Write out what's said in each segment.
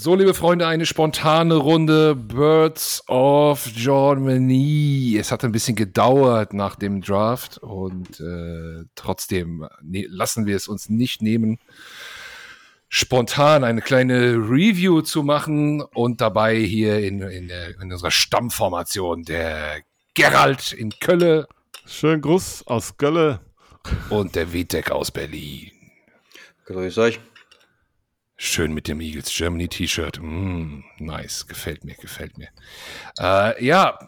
So, liebe Freunde, eine spontane Runde Birds of Germany. Es hat ein bisschen gedauert nach dem Draft und äh, trotzdem ne, lassen wir es uns nicht nehmen, spontan eine kleine Review zu machen und dabei hier in, in, der, in unserer Stammformation der Gerald in Kölle. Schönen Gruß aus Kölle. Und der Vitek aus Berlin. Grüß euch. Schön mit dem Eagles Germany T-Shirt. Mm, nice, gefällt mir, gefällt mir. Äh, ja,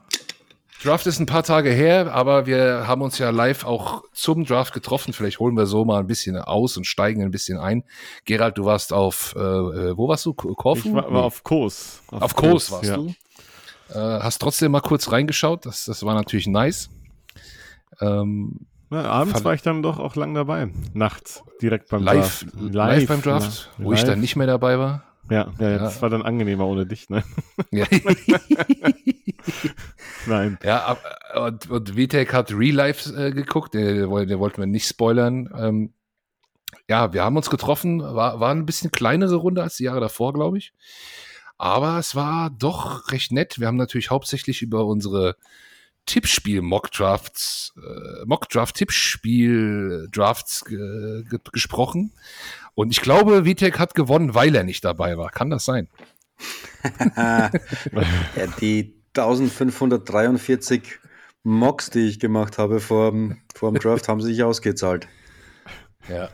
Draft ist ein paar Tage her, aber wir haben uns ja live auch zum Draft getroffen. Vielleicht holen wir so mal ein bisschen aus und steigen ein bisschen ein. Gerald, du warst auf, äh, äh wo warst du? Korfu? Ich war, war auf Kos. Auf, auf Kos, Kos warst ja. du. Äh, hast trotzdem mal kurz reingeschaut. Das, das war natürlich nice. Ähm, ja, abends Fand war ich dann doch auch lang dabei. Nachts, direkt beim live, Draft. Live, live beim Draft, ja, wo live. ich dann nicht mehr dabei war. Ja, ja, ja, das war dann angenehmer ohne dich, ne? Ja. Nein. Ja, und, und Vitek hat Real Life äh, geguckt, der, der wollte mir nicht spoilern. Ähm, ja, wir haben uns getroffen, war, war ein bisschen kleinere Runde als die Jahre davor, glaube ich. Aber es war doch recht nett. Wir haben natürlich hauptsächlich über unsere Tippspiel Mockdrafts, äh, Mockdraft Tippspiel Drafts äh, gesprochen. Und ich glaube, Vitek hat gewonnen, weil er nicht dabei war. Kann das sein? ja, die 1543 Mocks, die ich gemacht habe vor, vor dem Draft, haben sich ausgezahlt. Ja,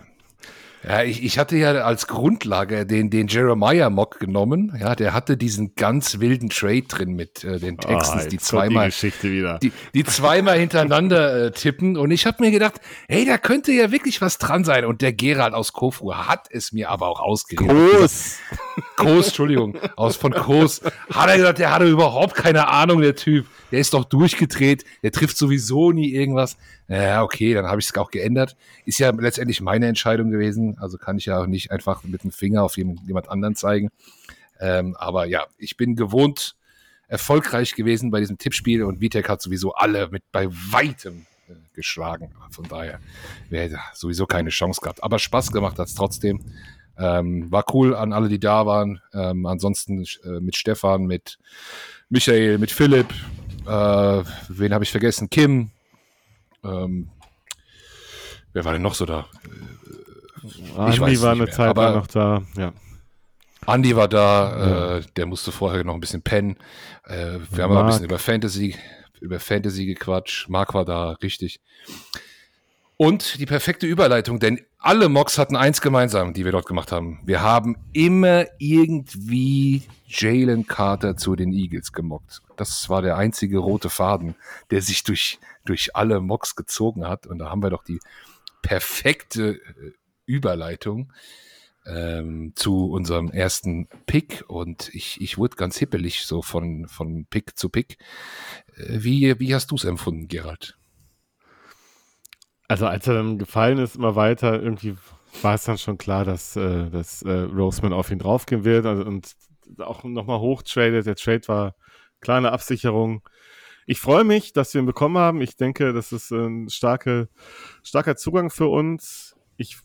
ja, ich, ich hatte ja als Grundlage den, den Jeremiah Mock genommen. Ja, der hatte diesen ganz wilden Trade drin mit äh, den ah, Texans, oh, die zweimal die, die, die, zweimal hintereinander äh, tippen. Und ich habe mir gedacht, hey, da könnte ja wirklich was dran sein. Und der Gerald aus Kofu hat es mir aber auch ausgeredet. Kos. Kos, Entschuldigung, aus von Kos. Hat er gesagt, der hatte überhaupt keine Ahnung, der Typ. Der ist doch durchgedreht. Der trifft sowieso nie irgendwas. Ja, okay, dann habe ich es auch geändert. Ist ja letztendlich meine Entscheidung gewesen. Also kann ich ja auch nicht einfach mit dem Finger auf jemand anderen zeigen. Ähm, aber ja, ich bin gewohnt erfolgreich gewesen bei diesem Tippspiel und Vitek hat sowieso alle mit bei weitem äh, geschlagen. Von daher wäre sowieso keine Chance gehabt. Aber Spaß gemacht hat es trotzdem. Ähm, war cool an alle, die da waren. Ähm, ansonsten äh, mit Stefan, mit Michael, mit Philipp. Äh, wen habe ich vergessen? Kim, ähm, wer war denn noch so da? Ich Andi war eine Zeit lang noch da, ja. Andi war da, ja. äh, der musste vorher noch ein bisschen pennen. Äh, wir haben ein bisschen über Fantasy, über Fantasy gequatscht. Marc war da, richtig. Und die perfekte Überleitung, denn alle Mocks hatten eins gemeinsam, die wir dort gemacht haben. Wir haben immer irgendwie Jalen Carter zu den Eagles gemockt. Das war der einzige rote Faden, der sich durch, durch alle Mocks gezogen hat. Und da haben wir doch die perfekte äh, Überleitung ähm, zu unserem ersten Pick. Und ich, ich wurde ganz hippelig so von, von Pick zu Pick. Äh, wie, wie hast du es empfunden, Gerald? Also als er dann gefallen ist, immer weiter, irgendwie war es dann schon klar, dass, äh, dass äh, Roseman auf ihn draufgehen wird also, und auch nochmal hochtradet. Der Trade war kleine Absicherung. Ich freue mich, dass wir ihn bekommen haben. Ich denke, das ist ein starke, starker Zugang für uns. Ich,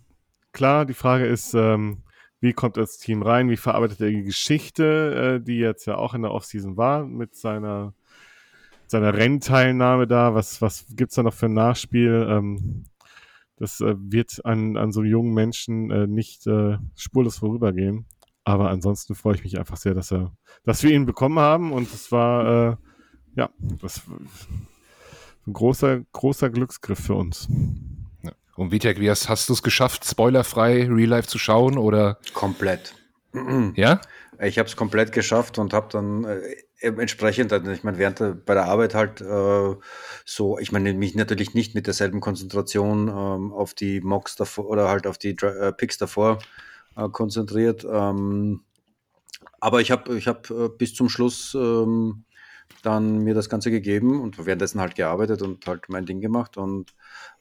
klar, die Frage ist, ähm, wie kommt das Team rein? Wie verarbeitet er die Geschichte, äh, die jetzt ja auch in der Offseason war, mit seiner seiner Rennteilnahme da? Was, was gibt es da noch für ein Nachspiel? Ähm, das äh, wird an, an so jungen Menschen äh, nicht äh, spurlos vorübergehen. Aber ansonsten freue ich mich einfach sehr, dass, er, dass wir ihn bekommen haben. Und es war, äh, ja, das ein großer, großer Glücksgriff für uns. Und Vitek, wie hast, hast du es geschafft, spoilerfrei Real Life zu schauen? Oder? Komplett. Ja? Ich habe es komplett geschafft und habe dann äh, entsprechend, also ich meine, während der, bei der Arbeit halt äh, so, ich meine, mich natürlich nicht mit derselben Konzentration ähm, auf die Mocks davor oder halt auf die äh, Picks davor äh, konzentriert. Ähm, aber ich habe ich hab, äh, bis zum Schluss ähm, dann mir das Ganze gegeben und währenddessen halt gearbeitet und halt mein Ding gemacht und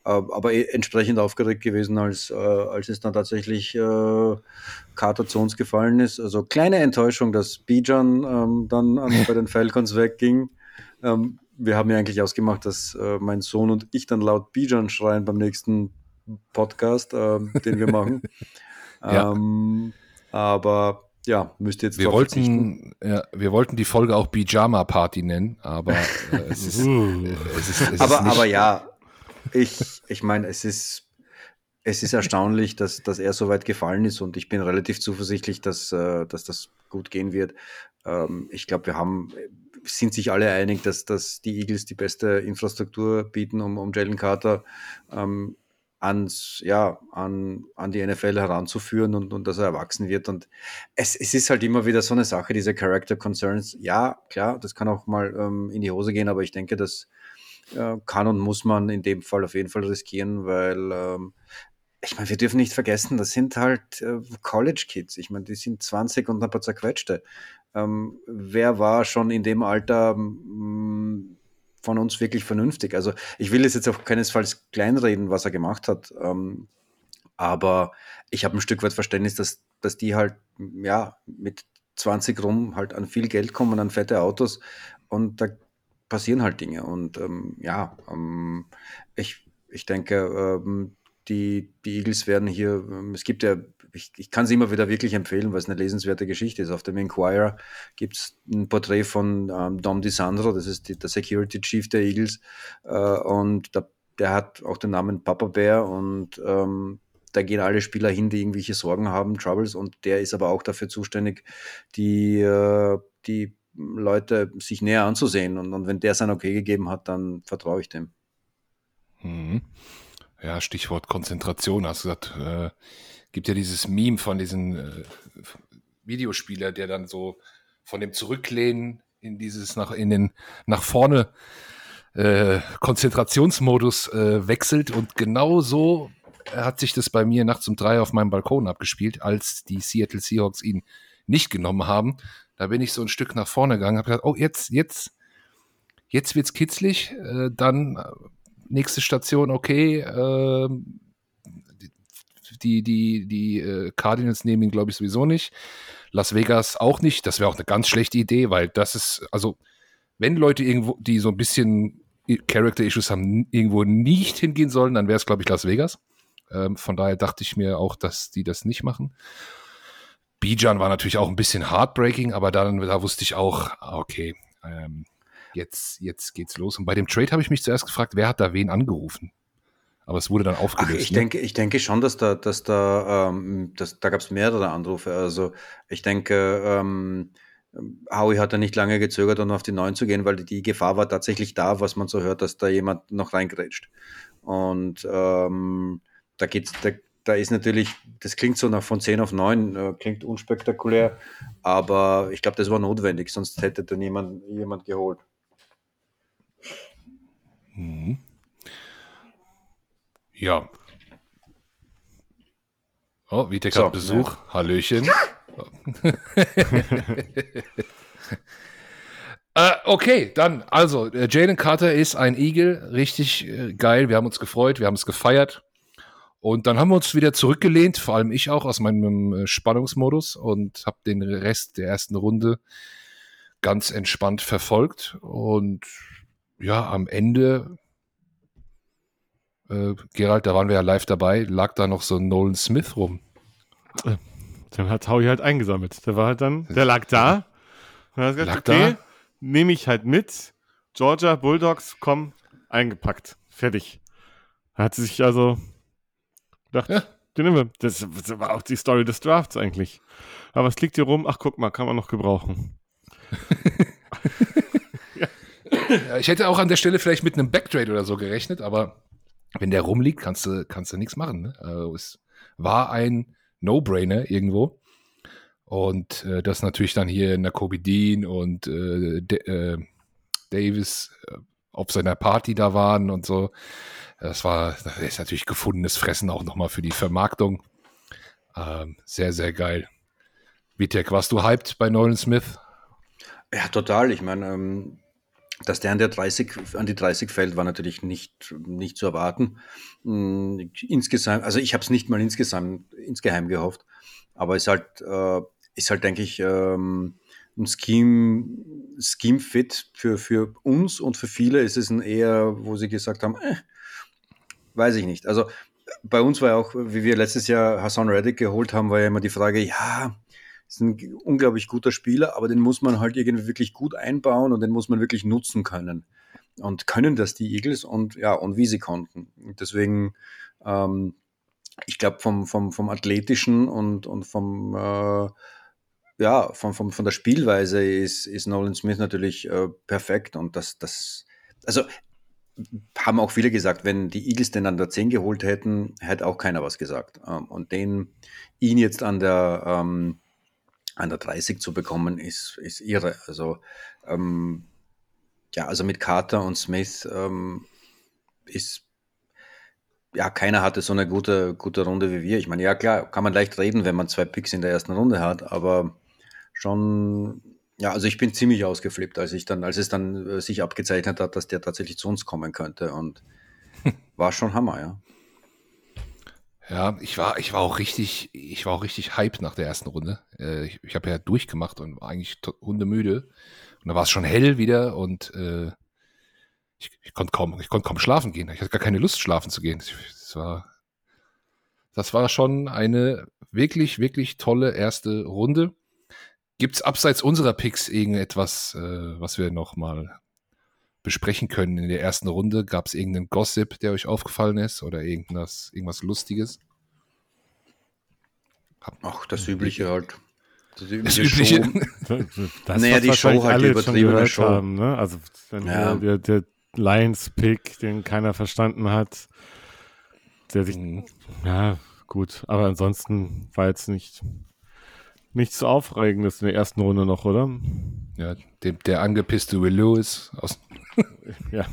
äh, aber eh entsprechend aufgeregt gewesen, als, äh, als es dann tatsächlich äh, Carter zu uns gefallen ist. Also kleine Enttäuschung, dass Bijan ähm, dann an, bei den Falcons wegging. Ähm, wir haben ja eigentlich ausgemacht, dass äh, mein Sohn und ich dann laut Bijan schreien beim nächsten Podcast, äh, den wir machen. ja. ähm, aber ja, müsst ihr jetzt Wir wollten, ja, wir wollten die Folge auch Pyjama Party nennen, aber äh, es ist, Uh. es ist, es ist aber, nicht, aber ja, ich, ich meine, es ist, es ist erstaunlich, dass, dass er so weit gefallen ist und ich bin relativ zuversichtlich, dass, äh, dass das gut gehen wird. Ähm, ich glaube, wir haben, sind sich alle einig, dass, dass die Eagles die beste Infrastruktur bieten, um, um Jalen Carter ähm, ans, ja, an, an die NFL heranzuführen und, und dass er erwachsen wird. Und es, es ist halt immer wieder so eine Sache, diese Character Concerns. Ja, klar, das kann auch mal ähm, in die Hose gehen, aber ich denke, das äh, kann und muss man in dem Fall auf jeden Fall riskieren, weil ähm, ich meine, wir dürfen nicht vergessen, das sind halt äh, College-Kids. Ich meine, die sind 20 und ein paar zerquetschte. Ähm, wer war schon in dem Alter mm, von uns wirklich vernünftig? Also ich will es jetzt auf keinesfalls kleinreden, was er gemacht hat. Ähm, aber ich habe ein Stück weit Verständnis, dass, dass die halt, ja, mit 20 rum halt an viel Geld kommen, an fette Autos und da passieren halt Dinge. Und ähm, ja, ähm, ich, ich denke, ähm, die, die Eagles werden hier, ähm, es gibt ja, ich, ich kann sie immer wieder wirklich empfehlen, weil es eine lesenswerte Geschichte ist. Auf dem Inquirer gibt es ein Porträt von ähm, Dom DiSandro, das ist die, der Security Chief der Eagles. Äh, und da, der hat auch den Namen Papa Bear und ähm, da gehen alle Spieler hin, die irgendwelche Sorgen haben, Troubles, und der ist aber auch dafür zuständig, die, äh, die Leute sich näher anzusehen. Und, und wenn der sein Okay gegeben hat, dann vertraue ich dem. Mhm. Ja, Stichwort Konzentration, hast du gesagt, äh, gibt ja dieses Meme von diesem äh, Videospieler, der dann so von dem Zurücklehnen in dieses nach in den nach vorne äh, Konzentrationsmodus äh, wechselt und genau so hat sich das bei mir nachts um drei auf meinem Balkon abgespielt, als die Seattle Seahawks ihn nicht genommen haben. Da bin ich so ein Stück nach vorne gegangen, habe gedacht, oh jetzt jetzt jetzt wird's kitzlig, äh, dann äh, nächste Station, okay, ähm, die, die, die äh, Cardinals nehmen ihn, glaube ich, sowieso nicht. Las Vegas auch nicht. Das wäre auch eine ganz schlechte Idee, weil das ist, also, wenn Leute irgendwo, die so ein bisschen Character-Issues haben, irgendwo nicht hingehen sollen, dann wäre es, glaube ich, Las Vegas. Ähm, von daher dachte ich mir auch, dass die das nicht machen. Bijan war natürlich auch ein bisschen heartbreaking, aber dann, da wusste ich auch, ah, okay, ähm, jetzt, jetzt geht's los. Und bei dem Trade habe ich mich zuerst gefragt, wer hat da wen angerufen? Aber es wurde dann Ach, aufgelöst. ich ne? denke, ich denke schon, dass da, dass da, ähm, dass, da gab es mehrere Anrufe. Also ich denke, ähm, Howie hat da nicht lange gezögert, um auf die Neuen zu gehen, weil die Gefahr war tatsächlich da, was man so hört, dass da jemand noch reingrätscht. Und ähm, da geht's, da, da ist natürlich, das klingt so nach von 10 auf 9, äh, klingt unspektakulär, aber ich glaube, das war notwendig, sonst hätte dann jemand, jemand geholt. Mhm. Ja. Oh, Vitek So, hat Besuch. Hallöchen. äh, okay, dann, also, äh, Jalen Carter ist ein Eagle. Richtig äh, geil. Wir haben uns gefreut, wir haben es gefeiert. Und dann haben wir uns wieder zurückgelehnt, vor allem ich auch aus meinem äh, Spannungsmodus und habe den Rest der ersten Runde ganz entspannt verfolgt. Und ja, am Ende äh, Gerald, da waren wir ja live dabei, lag da noch so ein Nolan Smith rum. Dann hat Howie halt eingesammelt. Der war halt dann, der lag da. Und hat gesagt, Lag okay, da? nehme ich halt mit. Georgia Bulldogs, komm, eingepackt. Fertig. Hat sie sich also gedacht, Ja. den nehmen wir. Das, das war auch die Story des Drafts eigentlich. Aber es liegt hier rum, ach guck mal, kann man noch gebrauchen. Ja, ich hätte auch an der Stelle vielleicht mit einem Backtrade oder so gerechnet, aber wenn der rumliegt, kannst du, kannst du nichts machen. Ne? Also es war ein No-Brainer irgendwo. Und äh, das natürlich dann hier in der Kobe Dean und äh, äh, Davis äh, auf seiner Party da waren und so. Das war, das ist natürlich gefundenes Fressen auch nochmal für die Vermarktung. Ähm, sehr, sehr geil. Vitek, warst du hyped bei Nolan Smith? Ja, total. Ich meine, ähm, dass der an, der 30, an die 30 fällt, war natürlich nicht, nicht zu erwarten. Mm, Insgesamt, also ich habe es nicht mal insgesamt, insgeheim gehofft, aber es ist halt, äh, ist halt, denke ich, ähm, ein Scheme, Scheme-Fit für, für uns und für viele ist es ein eher, wo sie gesagt haben, äh, weiß ich nicht. Also bei uns war ja auch, wie wir letztes Jahr Hassan Reddick geholt haben, war ja immer die Frage, ja, ist ein unglaublich guter Spieler, aber den muss man halt irgendwie wirklich gut einbauen und den muss man wirklich nutzen können. Und können das die Eagles und ja, und wie sie konnten. Deswegen, ähm, ich glaube, vom, vom, vom Athletischen und, und vom äh, ja, von, von, von der Spielweise ist, ist Nolan Smith natürlich äh, perfekt und das, das, also haben auch viele gesagt, wenn die Eagles den an der 10 geholt hätten, hätte auch keiner was gesagt. Ähm, und den, ihn jetzt an der, ähm, an der 30 zu bekommen, ist, ist irre. Also, ähm, ja, also mit Carter und Smith ähm, ist, ja, keiner hatte so eine gute, gute Runde wie wir. Ich meine, ja, klar, kann man leicht reden, wenn man zwei Picks in der ersten Runde hat, aber schon, ja, also ich bin ziemlich ausgeflippt, als ich dann, als es dann äh, sich abgezeichnet hat, dass der tatsächlich zu uns kommen könnte und war schon Hammer, ja. Ja, ich war, ich war auch richtig, ich war auch richtig hype nach der ersten Runde. Äh, ich ich habe ja durchgemacht und war eigentlich hundemüde. Und da war es schon hell wieder und äh, ich, ich konnte kaum, ich konnte kaum schlafen gehen. Ich hatte gar keine Lust, schlafen zu gehen. Das war, das war schon eine wirklich, wirklich tolle erste Runde. Gibt es abseits unserer Picks irgendetwas, äh, was wir noch mal besprechen können in der ersten Runde? Gab es irgendeinen Gossip, der euch aufgefallen ist oder irgendwas, irgendwas Lustiges? Ach, das Übliche halt. Das übliche. Das übliche. das, naja, die Show halt, übertriebene Show. Haben, ne? Also wenn ja. der, der Lions-Pick, den keiner verstanden hat, der sich, mhm. ja, gut, aber ansonsten war jetzt nicht Nichts Aufregendes in der ersten Runde noch, oder? Ja, dem, der angepisste Will Lewis aus. ja.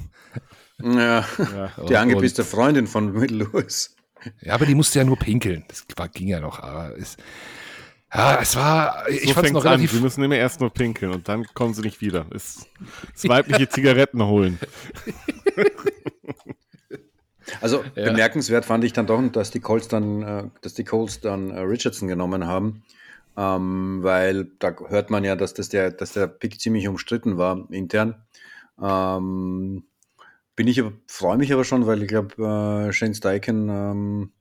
Ja, ja. die angepisste und, Freundin von Will Lewis. Ja, aber die musste ja nur pinkeln. Das war, ging ja noch. Aber es, ja, es war. Ich so fand es noch relativ. An. Sie müssen immer erst nur pinkeln und dann kommen sie nicht wieder. Es, es weibliche Zigaretten holen. Also ja. bemerkenswert fand ich dann doch, dass die Colts dann, äh, dass die Colts dann äh, Richardson genommen haben ähm, weil da hört man ja, dass, das der, dass der Pick ziemlich umstritten war intern. Ähm, bin ich freue mich aber schon, weil ich glaube, äh, Shane Steichen ähm,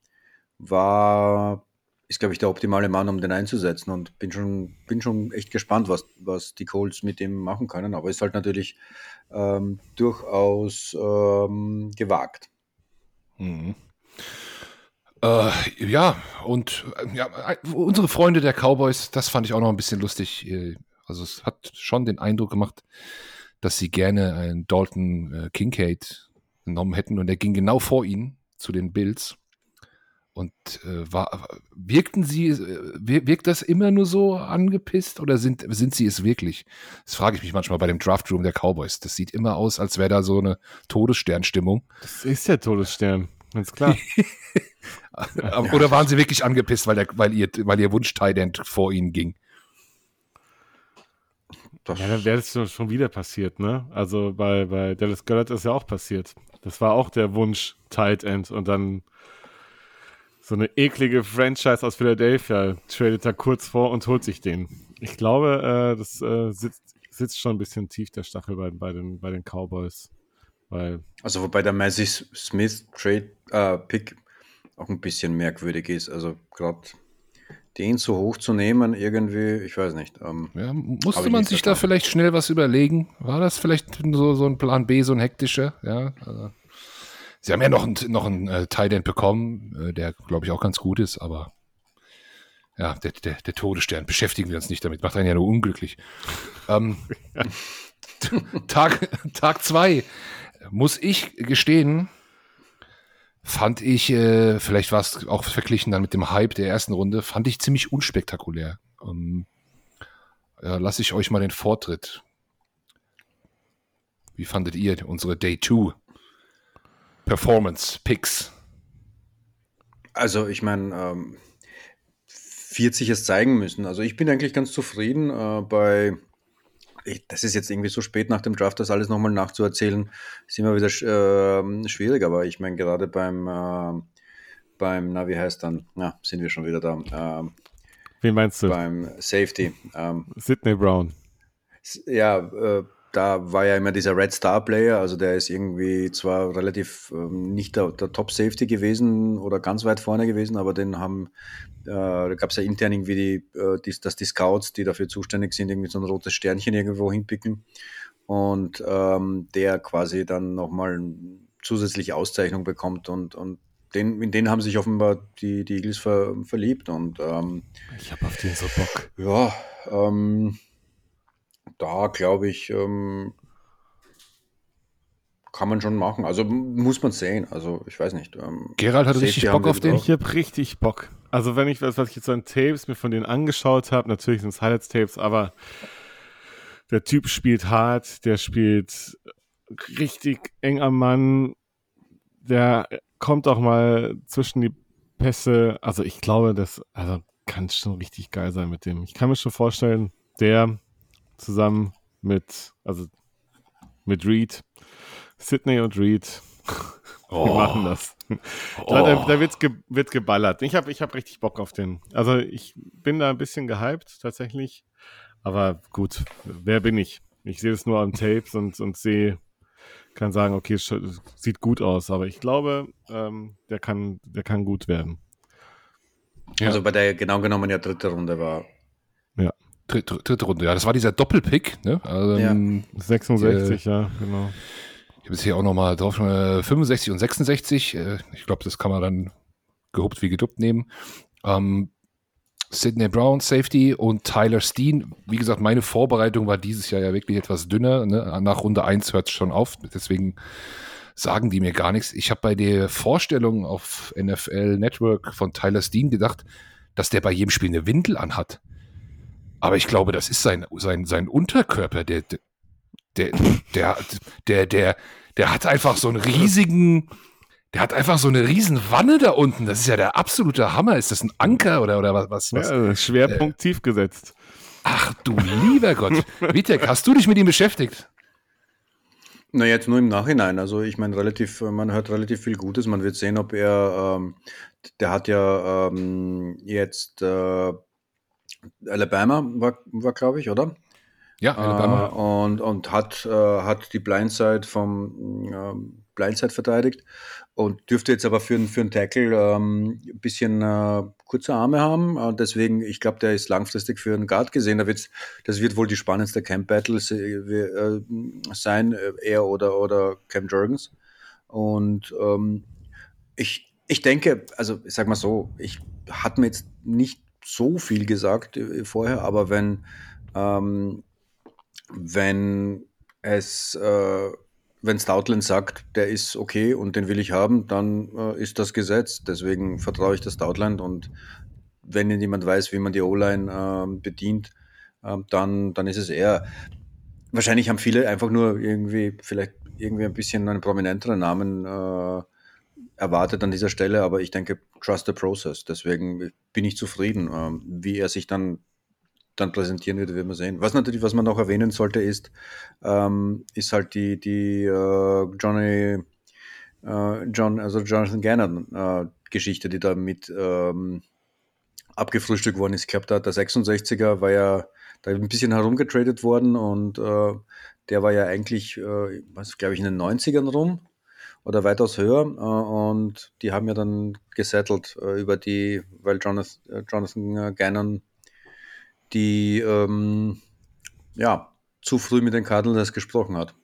war, ist glaube ich der optimale Mann, um den einzusetzen und bin schon, bin schon echt gespannt, was, was die Colts mit dem machen können. Aber ist halt natürlich ähm, durchaus ähm, gewagt. Mhm. Äh, ja, und äh, ja, unsere Freunde der Cowboys, das fand ich auch noch ein bisschen lustig. Äh, also es hat schon den Eindruck gemacht, dass sie gerne einen Dalton äh, Kincaid genommen hätten und er ging genau vor ihnen zu den Bills. Und äh, war, wirkten sie, äh, wirkt das immer nur so angepisst oder sind, sind sie es wirklich? Das frage ich mich manchmal bei dem Draftroom der Cowboys. Das sieht immer aus, als wäre da so eine Todessternstimmung. Das ist der Todesstern, ganz klar. Oder waren sie wirklich angepisst, weil, der, weil ihr, weil ihr wunsch tident vor ihnen ging? Das ja, dann wäre es schon wieder passiert, ne? Also bei, bei Dallas Goddard ist ja auch passiert. Das war auch der Wunsch Tight End und dann so eine eklige Franchise aus Philadelphia tradet da kurz vor und holt sich den. Ich glaube, äh, das äh, sitzt, sitzt schon ein bisschen tief, der Stachel bei, bei, den, bei den Cowboys. Weil also wobei der Massey Smith Trade äh, Pick auch ein bisschen merkwürdig ist. Also gerade den so hoch zu nehmen, irgendwie, ich weiß nicht. Ähm, ja, musste man sich da vielleicht schnell was überlegen? War das vielleicht so, so ein Plan B, so ein hektischer? Ja, also, sie haben ja noch, ein, noch einen äh, Tight bekommen, äh, der, glaube ich, auch ganz gut ist, aber ja, der, der, der, Todesstern, beschäftigen wir uns nicht damit, macht einen ja nur unglücklich. ähm, Tag, Tag zwei, muss ich gestehen, fand ich, äh, vielleicht war es auch verglichen dann mit dem Hype der ersten Runde, fand ich ziemlich unspektakulär. Ähm, ja, lasse ich euch mal den Vortritt. Wie fandet ihr unsere Day 2 Performance Picks? Also, ich meine, ähm, 40 es zeigen müssen. Also, ich bin eigentlich ganz zufrieden äh, bei das ist jetzt irgendwie so spät nach dem Draft, das alles nochmal nachzuerzählen, ist immer wieder äh, schwierig, aber ich meine, gerade beim, äh, beim, na, wie heißt dann, na, sind wir schon wieder da. Ähm, Wen meinst du? Beim Safety. Ähm, Sidney Brown. Ja, äh, da war ja immer dieser Red Star Player, also der ist irgendwie zwar relativ ähm, nicht der, der, Top Safety gewesen oder ganz weit vorne gewesen, aber den haben, äh, da gab es ja intern irgendwie die, äh, die, dass die Scouts, die dafür zuständig sind, irgendwie so ein rotes Sternchen irgendwo hinpicken und ähm, der quasi dann nochmal zusätzliche Auszeichnung bekommt und, und den, in den haben sich offenbar die, die Eagles ver, verliebt und ähm, ich habe auf den so Bock. Ja, ähm, da glaube ich, ähm, kann man schon machen. Also muss man sehen. Also ich weiß nicht. Ähm, Gerald hat richtig Bock auf den. Ich habe richtig Bock. Also wenn ich was, was ich jetzt an Tapes mir von denen angeschaut habe, natürlich sind es Highlights-Tapes, aber der Typ spielt hart, der spielt richtig eng am Mann, der kommt auch mal zwischen die Pässe. Also ich glaube, das also kann schon richtig geil sein mit dem. Ich kann mir schon vorstellen, der zusammen mit, also mit Reed, Sydney und Reed, oh. wir machen das. Oh. Da, da wird's ge, wird geballert. Ich habe ich hab richtig Bock auf den. Also ich bin da ein bisschen gehypt tatsächlich. Aber gut, wer bin ich? Ich sehe es nur am Tapes und, und sehe, kann sagen, okay, es sieht gut aus. Aber ich glaube, ähm, der, kann, der kann gut werden. Ja. Also bei der genau genommen ja dritte Runde war. Ja. Dritte, dritte Runde, ja. Das war dieser Doppelpick, ne? Also, ja. 66, äh, ja, genau. Ich habe jetzt hier auch nochmal drauf, äh, 65 und 66. Äh, ich glaube, das kann man dann gehupt wie geduppt nehmen. Ähm, Sidney Brown, Safety und Tyler Steen. Wie gesagt, meine Vorbereitung war dieses Jahr ja wirklich etwas dünner. Ne? Nach Runde 1 hört es schon auf. Deswegen sagen die mir gar nichts. Ich habe bei der Vorstellung auf NFL Network von Tyler Steen gedacht, dass der bei jedem Spiel eine Windel anhat. Aber ich glaube, das ist sein, sein, sein Unterkörper. Der, der, der, der, der, der hat einfach so einen riesigen der hat einfach so eine riesen Wanne da unten. Das ist ja der absolute Hammer. Ist das ein Anker oder, oder was? was? Ja, Schwerpunkt äh, tief gesetzt. Ach du lieber Gott. Vitek, hast du dich mit ihm beschäftigt? Na, jetzt nur im Nachhinein. Also ich meine, relativ, man hört relativ viel Gutes. Man wird sehen, ob er, ähm, der hat ja ähm, jetzt äh, Alabama, war, war glaube ich, oder? Ja, Alabama. Äh, und, und hat, äh, hat die Blindside vom ähm, Blindside verteidigt und dürfte jetzt aber für, für einen Tackle ähm, ein bisschen äh, kurze Arme haben. Und deswegen, ich glaube, der ist langfristig für einen Guard gesehen. Da wird's, das wird wohl die spannendste Camp Battle äh, sein, äh, er oder, oder Cam Jurgens. Und ähm, ich, ich denke, also ich sag mal so, ich hatte mir jetzt nicht so viel gesagt äh, vorher, aber wenn, ähm, wenn es äh, wenn Stoutland sagt, der ist okay und den will ich haben, dann äh, ist das Gesetz. Deswegen vertraue ich das Stoutland und wenn jemand weiß, wie man die O-Line äh, bedient, äh, dann, dann ist es er. Wahrscheinlich haben viele einfach nur irgendwie, vielleicht irgendwie ein bisschen einen prominenteren Namen äh, erwartet an dieser Stelle, aber ich denke, trust the process. Deswegen bin ich zufrieden, ähm, wie er sich dann dann präsentieren wird, werden wir sehen. Was natürlich, was man noch erwähnen sollte, ist, ähm, ist halt die, die äh, Johnny, äh, John, also Jonathan Gannon äh, Geschichte, die da mit ähm, abgefrühstückt worden ist. Ich glaube, der, der 66er war ja da ein bisschen herumgetradet worden und der war ja eigentlich, äh, glaube ich, in den 90ern rum oder weitaus höher äh, und die haben ja dann gesettelt äh, über die, weil Jonathan, äh, Jonathan Gannon die ähm, ja, zu früh mit den Cardinals gesprochen hat.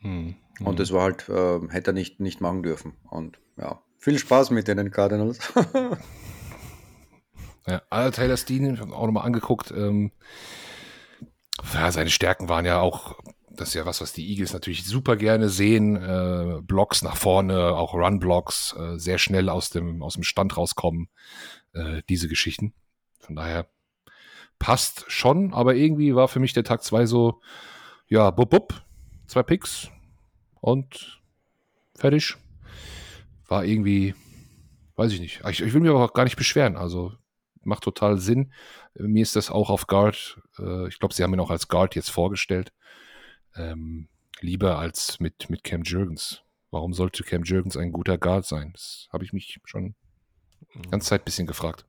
Hm. Und das war halt, äh, hätte er nicht, nicht machen dürfen. Und ja, viel Spaß mit den Cardinals. ja, also Taylor Steen auch nochmal angeguckt. Ähm, ja, seine Stärken waren ja auch, das ist ja was, was die Eagles natürlich super gerne sehen. Äh, Blocks nach vorne, auch Run-Blocks, äh, sehr schnell aus dem, aus dem Stand rauskommen. Äh, diese Geschichten. Von daher passt schon, aber irgendwie war für mich der Tag 2 so, ja, bub, bub, zwei Picks und fertig. War irgendwie, weiß ich nicht. Ich, ich will mich aber auch gar nicht beschweren. Also macht total Sinn. Mir ist das auch auf Guard, äh, ich glaube, sie haben ihn auch als Guard jetzt vorgestellt. Ähm, lieber als mit, mit Cam Jürgens. Warum sollte Cam Jürgens ein guter Guard sein? Das habe ich mich schon die ganze Zeit ein bisschen gefragt.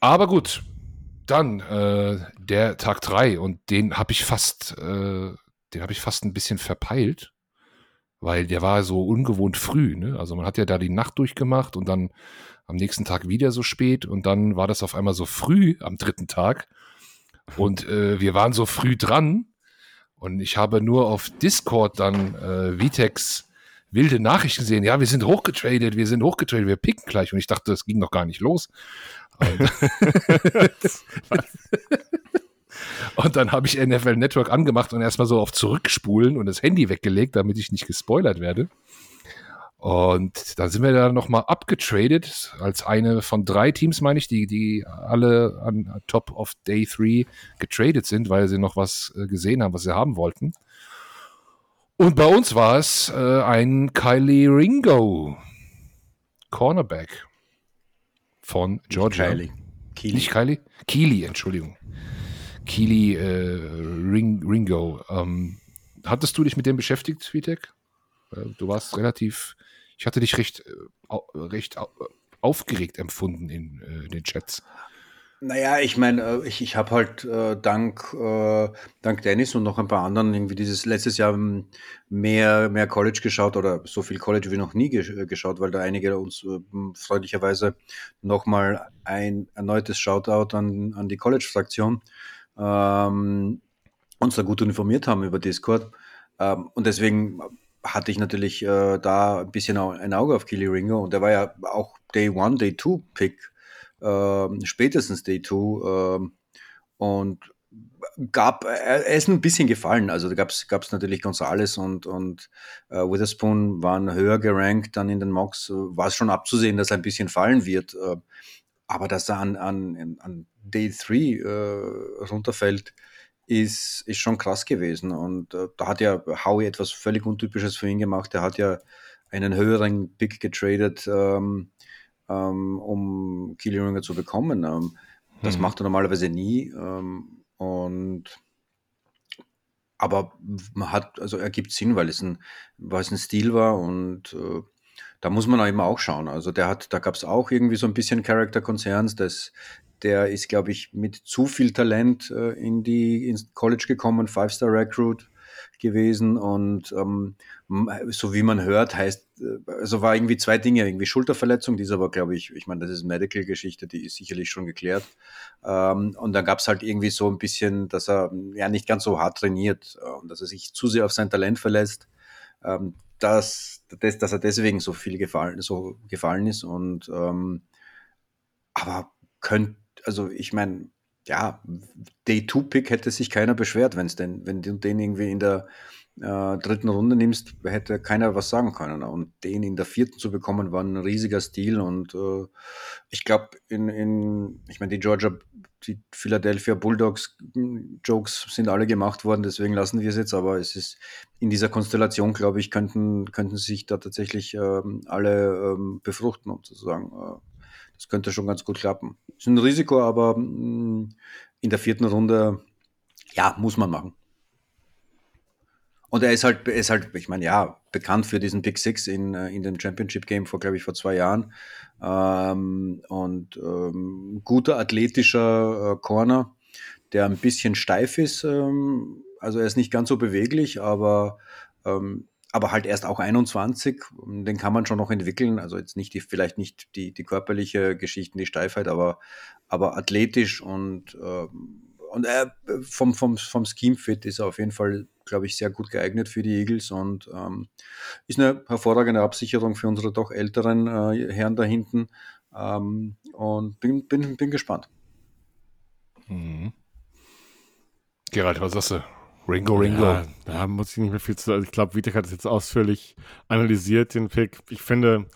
Aber gut, Dann äh, der Tag 3 und den habe ich fast, äh, den habe ich fast ein bisschen verpeilt, weil der war so ungewohnt früh. Ne? Also man hat ja da die Nacht durchgemacht und dann am nächsten Tag wieder so spät und dann war das auf einmal so früh am dritten Tag und äh, wir waren so früh dran und ich habe nur auf Discord dann äh, Vitex wilde Nachrichten gesehen. Ja, wir sind hochgetradet, wir sind hochgetradet, wir picken gleich. Und ich dachte, das ging noch gar nicht los. Und, dann habe ich NFL Network angemacht und erstmal so auf Zurückspulen und das Handy weggelegt, damit ich nicht gespoilert werde. Und dann sind wir da nochmal abgetradet als eine von drei Teams, meine ich, die, die alle an Top of Day 3 getradet sind, weil sie noch was äh, gesehen haben, was sie haben wollten. Und bei uns war es äh, ein Kylie Ringo, Cornerback von Georgia. Kylie. Keely. Nicht Kylie? Keely, Entschuldigung. Keely äh, Ring, Ringo. Ähm, hattest du dich mit dem beschäftigt, Vitek? Du warst relativ, ich hatte dich recht, äh, recht aufgeregt empfunden in äh, den Chats. Naja, ich meine, äh, ich, ich habe halt äh, dank, äh, dank Dennis und noch ein paar anderen irgendwie dieses letztes Jahr ähm, mehr, mehr College geschaut oder so viel College wie noch nie gesch geschaut, weil da einige uns äh, freundlicherweise nochmal ein erneutes Shoutout an, an die College-Fraktion ähm, uns da gut informiert haben über Discord. Ähm, und deswegen hatte ich natürlich äh, da ein bisschen ein Auge auf Killy Ringo und der war ja auch Day One, Day Two Pick äh, spätestens Day 2 äh, und gab, er ist ein bisschen gefallen. Also da gab es natürlich Gonzales und, und äh, Witherspoon waren höher gerankt dann in den Mocks. War es schon abzusehen, dass er ein bisschen fallen wird. Äh, aber dass er an, an, an Day 3 äh, runterfällt, ist, ist schon krass gewesen. Und äh, da hat ja Howie etwas völlig Untypisches für ihn gemacht. Er hat ja einen höheren Pick getradet. Ähm, ähm, um Killeringer zu bekommen. Ähm, das hm. macht er normalerweise nie. Ähm, und aber man hat, also ergibt Sinn, weil es ein, weil es ein Stil war und äh, da muss man eben auch schauen. Also der hat, da gab es auch irgendwie so ein bisschen Character Concerns, dass der ist, glaube ich, mit zu viel Talent äh, in die ins College gekommen, Five-Star Recruit gewesen und ähm, so wie man hört, heißt, äh, also war irgendwie zwei Dinge, irgendwie Schulterverletzung, die ist aber, glaube ich, ich meine, das ist Medical-Geschichte, die ist sicherlich schon geklärt. Ähm, und dann gab es halt irgendwie so ein bisschen, dass er ja nicht ganz so hart trainiert äh, und dass er sich zu sehr auf sein Talent verlässt, ähm, dass, dass, dass er deswegen so viel gefallen, so gefallen ist und ähm, aber könnt, also ich meine, ja, Day-2-Pick hätte sich keiner beschwert, wenn es denn, wenn du den irgendwie in der äh, dritten Runde nimmst, hätte keiner was sagen können. Und den in der vierten zu bekommen, war ein riesiger Stil. Und äh, ich glaube, in, in, ich meine, die Georgia, die Philadelphia Bulldogs hm, Jokes sind alle gemacht worden, deswegen lassen wir es jetzt. Aber es ist in dieser Konstellation, glaube ich, könnten, könnten sich da tatsächlich ähm, alle ähm, befruchten, um zu sagen. Äh, das könnte schon ganz gut klappen. Ist ein Risiko, aber mm, in der vierten Runde, ja, muss man machen. Und er ist halt, er ist halt, ich meine, ja, bekannt für diesen Big Six in, äh, in dem Championship Game vor, glaube ich, vor zwei Jahren. Ähm, und ähm, guter athletischer äh, Corner, der ein bisschen steif ist. Ähm, also er ist nicht ganz so beweglich, aber ähm, aber halt erst auch 21. Den kann man schon noch entwickeln. Also jetzt nicht die, vielleicht nicht die, die körperliche Geschichte, die Steifheit, aber, aber athletisch und, äh, und äh, vom, vom, vom Scheme-Fit ist er auf jeden Fall, glaube ich, sehr gut geeignet für die Eagles und ähm, ist eine hervorragende Absicherung für unsere doch älteren äh, Herren da hinten. Ähm, und bin, bin, bin gespannt. Mhm. Gerald, was sagst du? Ringo Ringo. Ja, da muss ich nicht mehr viel zu sagen. Ich glaube, Vitek hat es jetzt ausführlich analysiert, den Pick. Ich finde,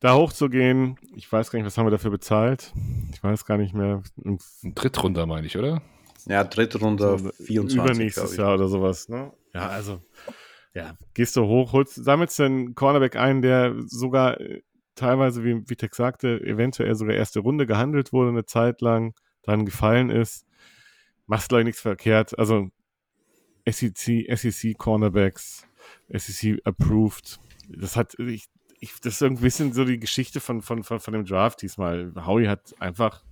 da hochzugehen, ich weiß gar nicht, was haben wir dafür bezahlt? Ich weiß gar nicht mehr. Ein Drittrunder meine ich, oder? Ja, Drittrunder so 24. Übernächstes Jahr oder sowas, ne? Ja, also, ja, gehst du hoch, holst, sammelst den Cornerback ein, der sogar äh, teilweise, wie Vitek sagte, eventuell sogar erste Runde gehandelt wurde, eine Zeit lang, dann gefallen ist. Machst, glaube ich, nichts verkehrt. Also, SEC, SEC Cornerbacks, SEC approved. Das hat, ich, ich, das ist irgendwie ein bisschen so die Geschichte von, von, von, von dem Draft diesmal. Howie hat einfach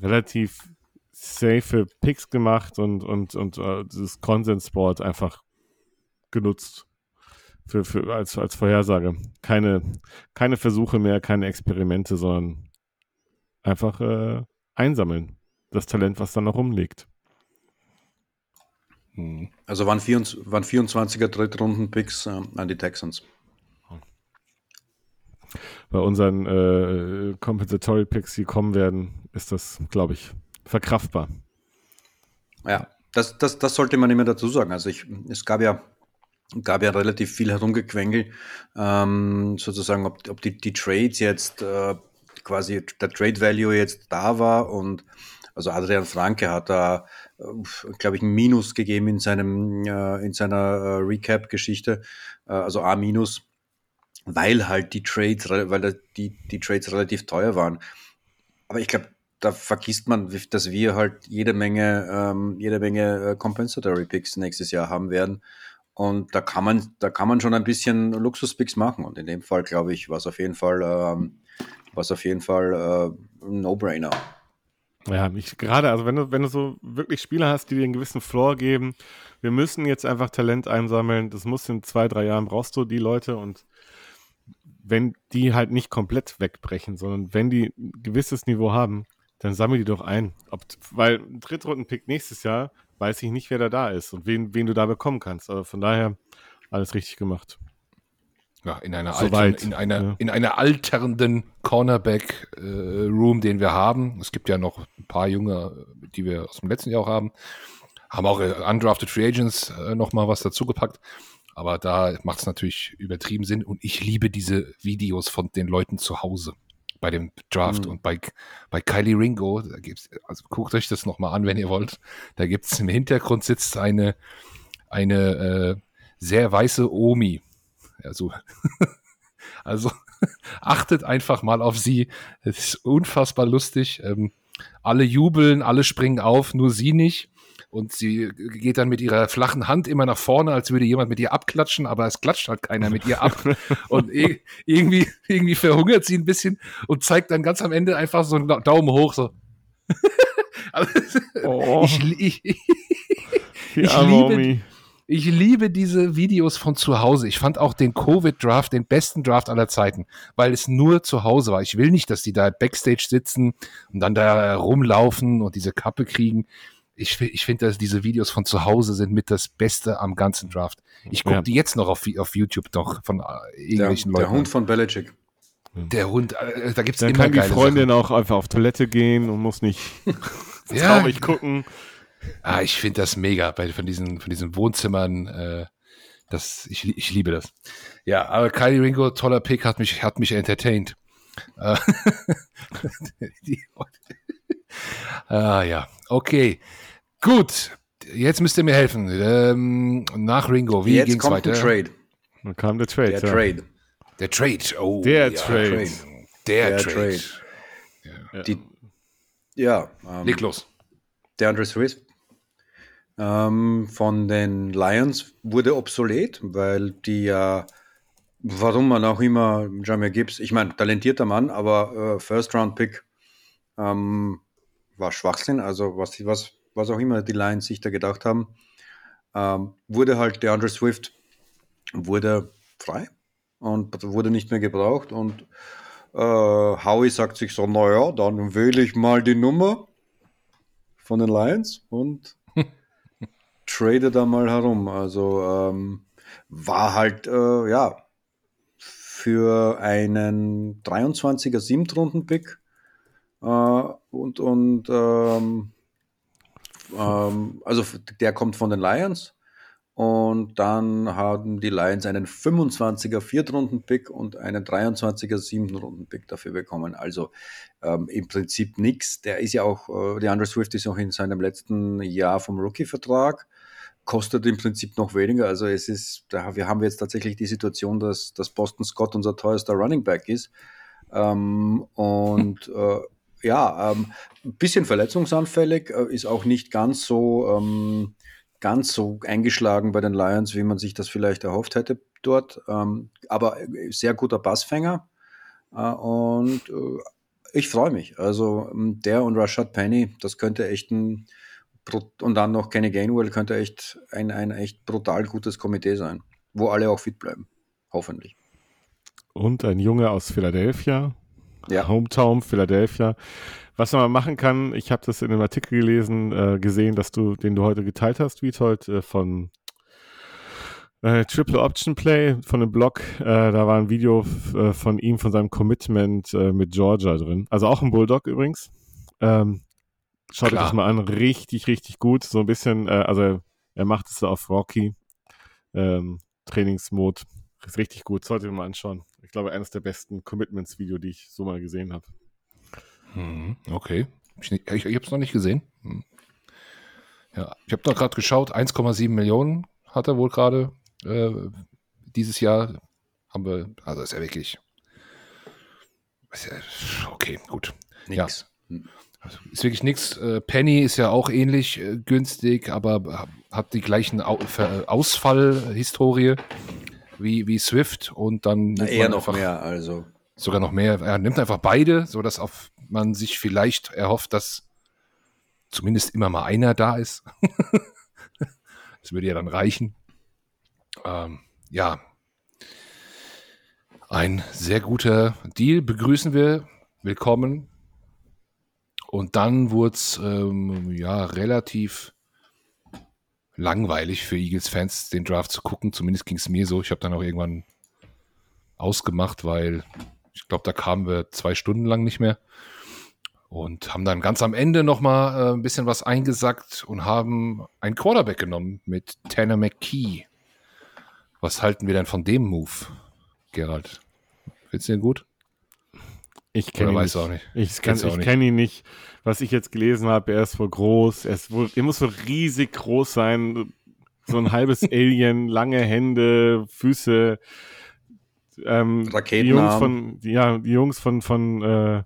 relativ safe Picks gemacht und, und, und uh, dieses Konsensboard einfach genutzt. Für, für, als, als Vorhersage. Keine, keine Versuche mehr, keine Experimente, sondern einfach äh, einsammeln. Das Talent, was dann noch rumliegt. Hm. Also waren, 24, waren 24er Drittrunden-Picks äh, an die Texans. Bei unseren äh, Compensatory Picks, die kommen werden, ist das, glaube ich, verkraftbar. Ja, das, das, das sollte man immer dazu sagen. Also ich, es gab ja, gab ja relativ viel herumgequengel, ähm, sozusagen, ob, ob die, die Trades jetzt äh, quasi der Trade Value jetzt da war und also Adrian Franke hat da, äh, glaube ich, ein Minus gegeben in seinem äh, in seiner äh, Recap-Geschichte, also A minus, weil halt die Trades, weil die die Trades relativ teuer waren. Aber ich glaube, da vergisst man, dass wir halt jede Menge ähm, jede Menge Compensatory Picks nächstes Jahr haben werden. Und da kann man, da kann man schon ein bisschen Luxuspicks machen. Und in dem Fall, glaube ich, war es auf jeden Fall, ähm, war auf jeden Fall äh, No-Brainer. Ja, ich gerade, also wenn du, wenn du so wirklich Spieler hast, die dir einen gewissen Floor geben, wir müssen jetzt einfach Talent einsammeln, das muss in zwei, drei Jahren brauchst du die Leute und wenn die halt nicht komplett wegbrechen, sondern wenn die ein gewisses Niveau haben, dann sammel die doch ein. Ob, weil ein Drittrunden-Pick nächstes Jahr weiß ich nicht, wer da da ist und wen, wen du da bekommen kannst. Also von daher alles richtig gemacht. Ja, in einer, so altern, in einer, ja. in einer alternden Cornerback-Room, äh, den wir haben. Es gibt ja noch ein paar Junge, die wir aus dem letzten Jahr auch haben. Haben auch äh, Undrafted Free Agents äh, noch mal was dazugepackt. Aber da macht es natürlich übertrieben Sinn. Und ich liebe diese Videos von den Leuten zu Hause bei dem Draft mhm. und bei, bei Kylie Ringo. Da gibt's, also guckt euch das noch mal an, wenn ihr wollt. Da gibt es im Hintergrund sitzt eine, eine äh, sehr weiße Omi also, also achtet einfach mal auf sie. Es ist unfassbar lustig. Ähm, alle jubeln, alle springen auf, nur sie nicht. Und sie geht dann mit ihrer flachen Hand immer nach vorne, als würde jemand mit ihr abklatschen, aber es klatscht halt keiner mit ihr ab. und irgendwie, irgendwie verhungert sie ein bisschen und zeigt dann ganz am Ende einfach so einen Daumen hoch, so. also, oh. Ich, ich, ich, ich liebe, ich liebe diese Videos von zu Hause. Ich fand auch den Covid-Draft den besten Draft aller Zeiten, weil es nur zu Hause war. Ich will nicht, dass die da Backstage sitzen und dann da rumlaufen und diese Kappe kriegen. Ich, ich finde, dass diese Videos von zu Hause sind mit das Beste am ganzen Draft. Ich gucke ja. die jetzt noch auf, auf YouTube doch von äh, irgendwelchen der, Leuten. Der Hund von Belichick. Der Hund, äh, da gibt es immer kann die Freundin Sachen. auch einfach auf Toilette gehen und muss nicht ja. traurig gucken. Ah, ich finde das mega bei, von, diesen, von diesen Wohnzimmern. Äh, das, ich, ich liebe das. Ja, aber Kylie Ringo, toller Pick, hat mich, hat mich entertained. Äh, ah ja, okay. Gut, jetzt müsst ihr mir helfen. Ähm, nach Ringo, wie jetzt ging's kommt weiter? Der Trade. Dann kam der Trade. Der ja. Trade. Der Trade, oh. Der ja, Trade. Der, der Trade. Trade. Ja. Die, ja ähm, Leg los. Der Andre Swift ähm, von den Lions wurde obsolet, weil die ja, warum man auch immer Jamir Gibbs, ich meine, talentierter Mann, aber äh, First-Round-Pick ähm, war Schwachsinn, also was, was, was auch immer die Lions sich da gedacht haben, ähm, wurde halt der Andre Swift wurde frei und wurde nicht mehr gebraucht und äh, Howie sagt sich so, naja, dann wähle ich mal die Nummer von den Lions und trade da mal herum. Also ähm, war halt, äh, ja, für einen 23er Siebtrunden-Pick äh, und, und ähm, ähm, also der kommt von den Lions und dann haben die Lions einen 25er Viertrunden-Pick und einen 23er Siebtrunden-Pick dafür bekommen. Also ähm, im Prinzip nichts. Der ist ja auch, äh, der Andrew Swift ist auch in seinem letzten Jahr vom Rookie-Vertrag kostet im Prinzip noch weniger. Also es ist, da, wir haben jetzt tatsächlich die Situation, dass, dass Boston Scott unser teuerster Running Back ist. Ähm, und äh, ja, ähm, ein bisschen verletzungsanfällig, äh, ist auch nicht ganz so, ähm, ganz so eingeschlagen bei den Lions, wie man sich das vielleicht erhofft hätte dort. Ähm, aber sehr guter Passfänger. Äh, und äh, ich freue mich. Also ähm, der und Rashad Penny, das könnte echt ein und dann noch Kenny Gainwell könnte echt ein, ein echt brutal gutes Komitee sein, wo alle auch fit bleiben. Hoffentlich. Und ein Junge aus Philadelphia. Ja. Hometown, Philadelphia. Was man machen kann, ich habe das in einem Artikel gelesen, äh, gesehen, dass du, den du heute geteilt hast, Witold, äh, von äh, Triple Option Play von dem Blog. Äh, da war ein Video äh, von ihm, von seinem Commitment äh, mit Georgia drin. Also auch ein Bulldog übrigens. Ähm, schaut euch das mal an. Richtig, richtig gut. So ein bisschen, äh, also er macht es so auf Rocky. Ähm, Trainingsmod. Ist richtig gut. Sollte ihr mal anschauen. Ich glaube, eines der besten Commitments-Video, die ich so mal gesehen habe. Hm, okay. Ich, ich, ich habe es noch nicht gesehen. Hm. Ja, ich habe da gerade geschaut. 1,7 Millionen hat er wohl gerade äh, dieses Jahr haben wir, also ist ja wirklich. Ist ja, okay, gut. Nix. Ja. Also ist wirklich nichts. Äh, Penny ist ja auch ähnlich äh, günstig, aber hat die gleichen Au Ausfallhistorie wie, wie Swift und dann. Na, eher noch mehr, also. Sogar noch mehr. Er nimmt einfach beide, sodass auf man sich vielleicht erhofft, dass zumindest immer mal einer da ist. das würde ja dann reichen ähm, ja, ein sehr guter Deal. Begrüßen wir. Willkommen. Und dann wurde es ähm, ja relativ langweilig für Eagles-Fans, den Draft zu gucken. Zumindest ging es mir so. Ich habe dann auch irgendwann ausgemacht, weil ich glaube, da kamen wir zwei Stunden lang nicht mehr. Und haben dann ganz am Ende nochmal äh, ein bisschen was eingesackt und haben einen Quarterback genommen mit Tanner McKee. Was halten wir denn von dem Move, Gerald? Findest du den gut? Ich kenne ihn nicht. Auch nicht. Ich, ich kenne ihn nicht. Was ich jetzt gelesen habe, er ist wohl groß. Er, ist wohl, er muss wohl riesig groß sein. So ein halbes Alien, lange Hände, Füße. Ähm, Raketen. Die Jungs von, ja, die Jungs von, von äh,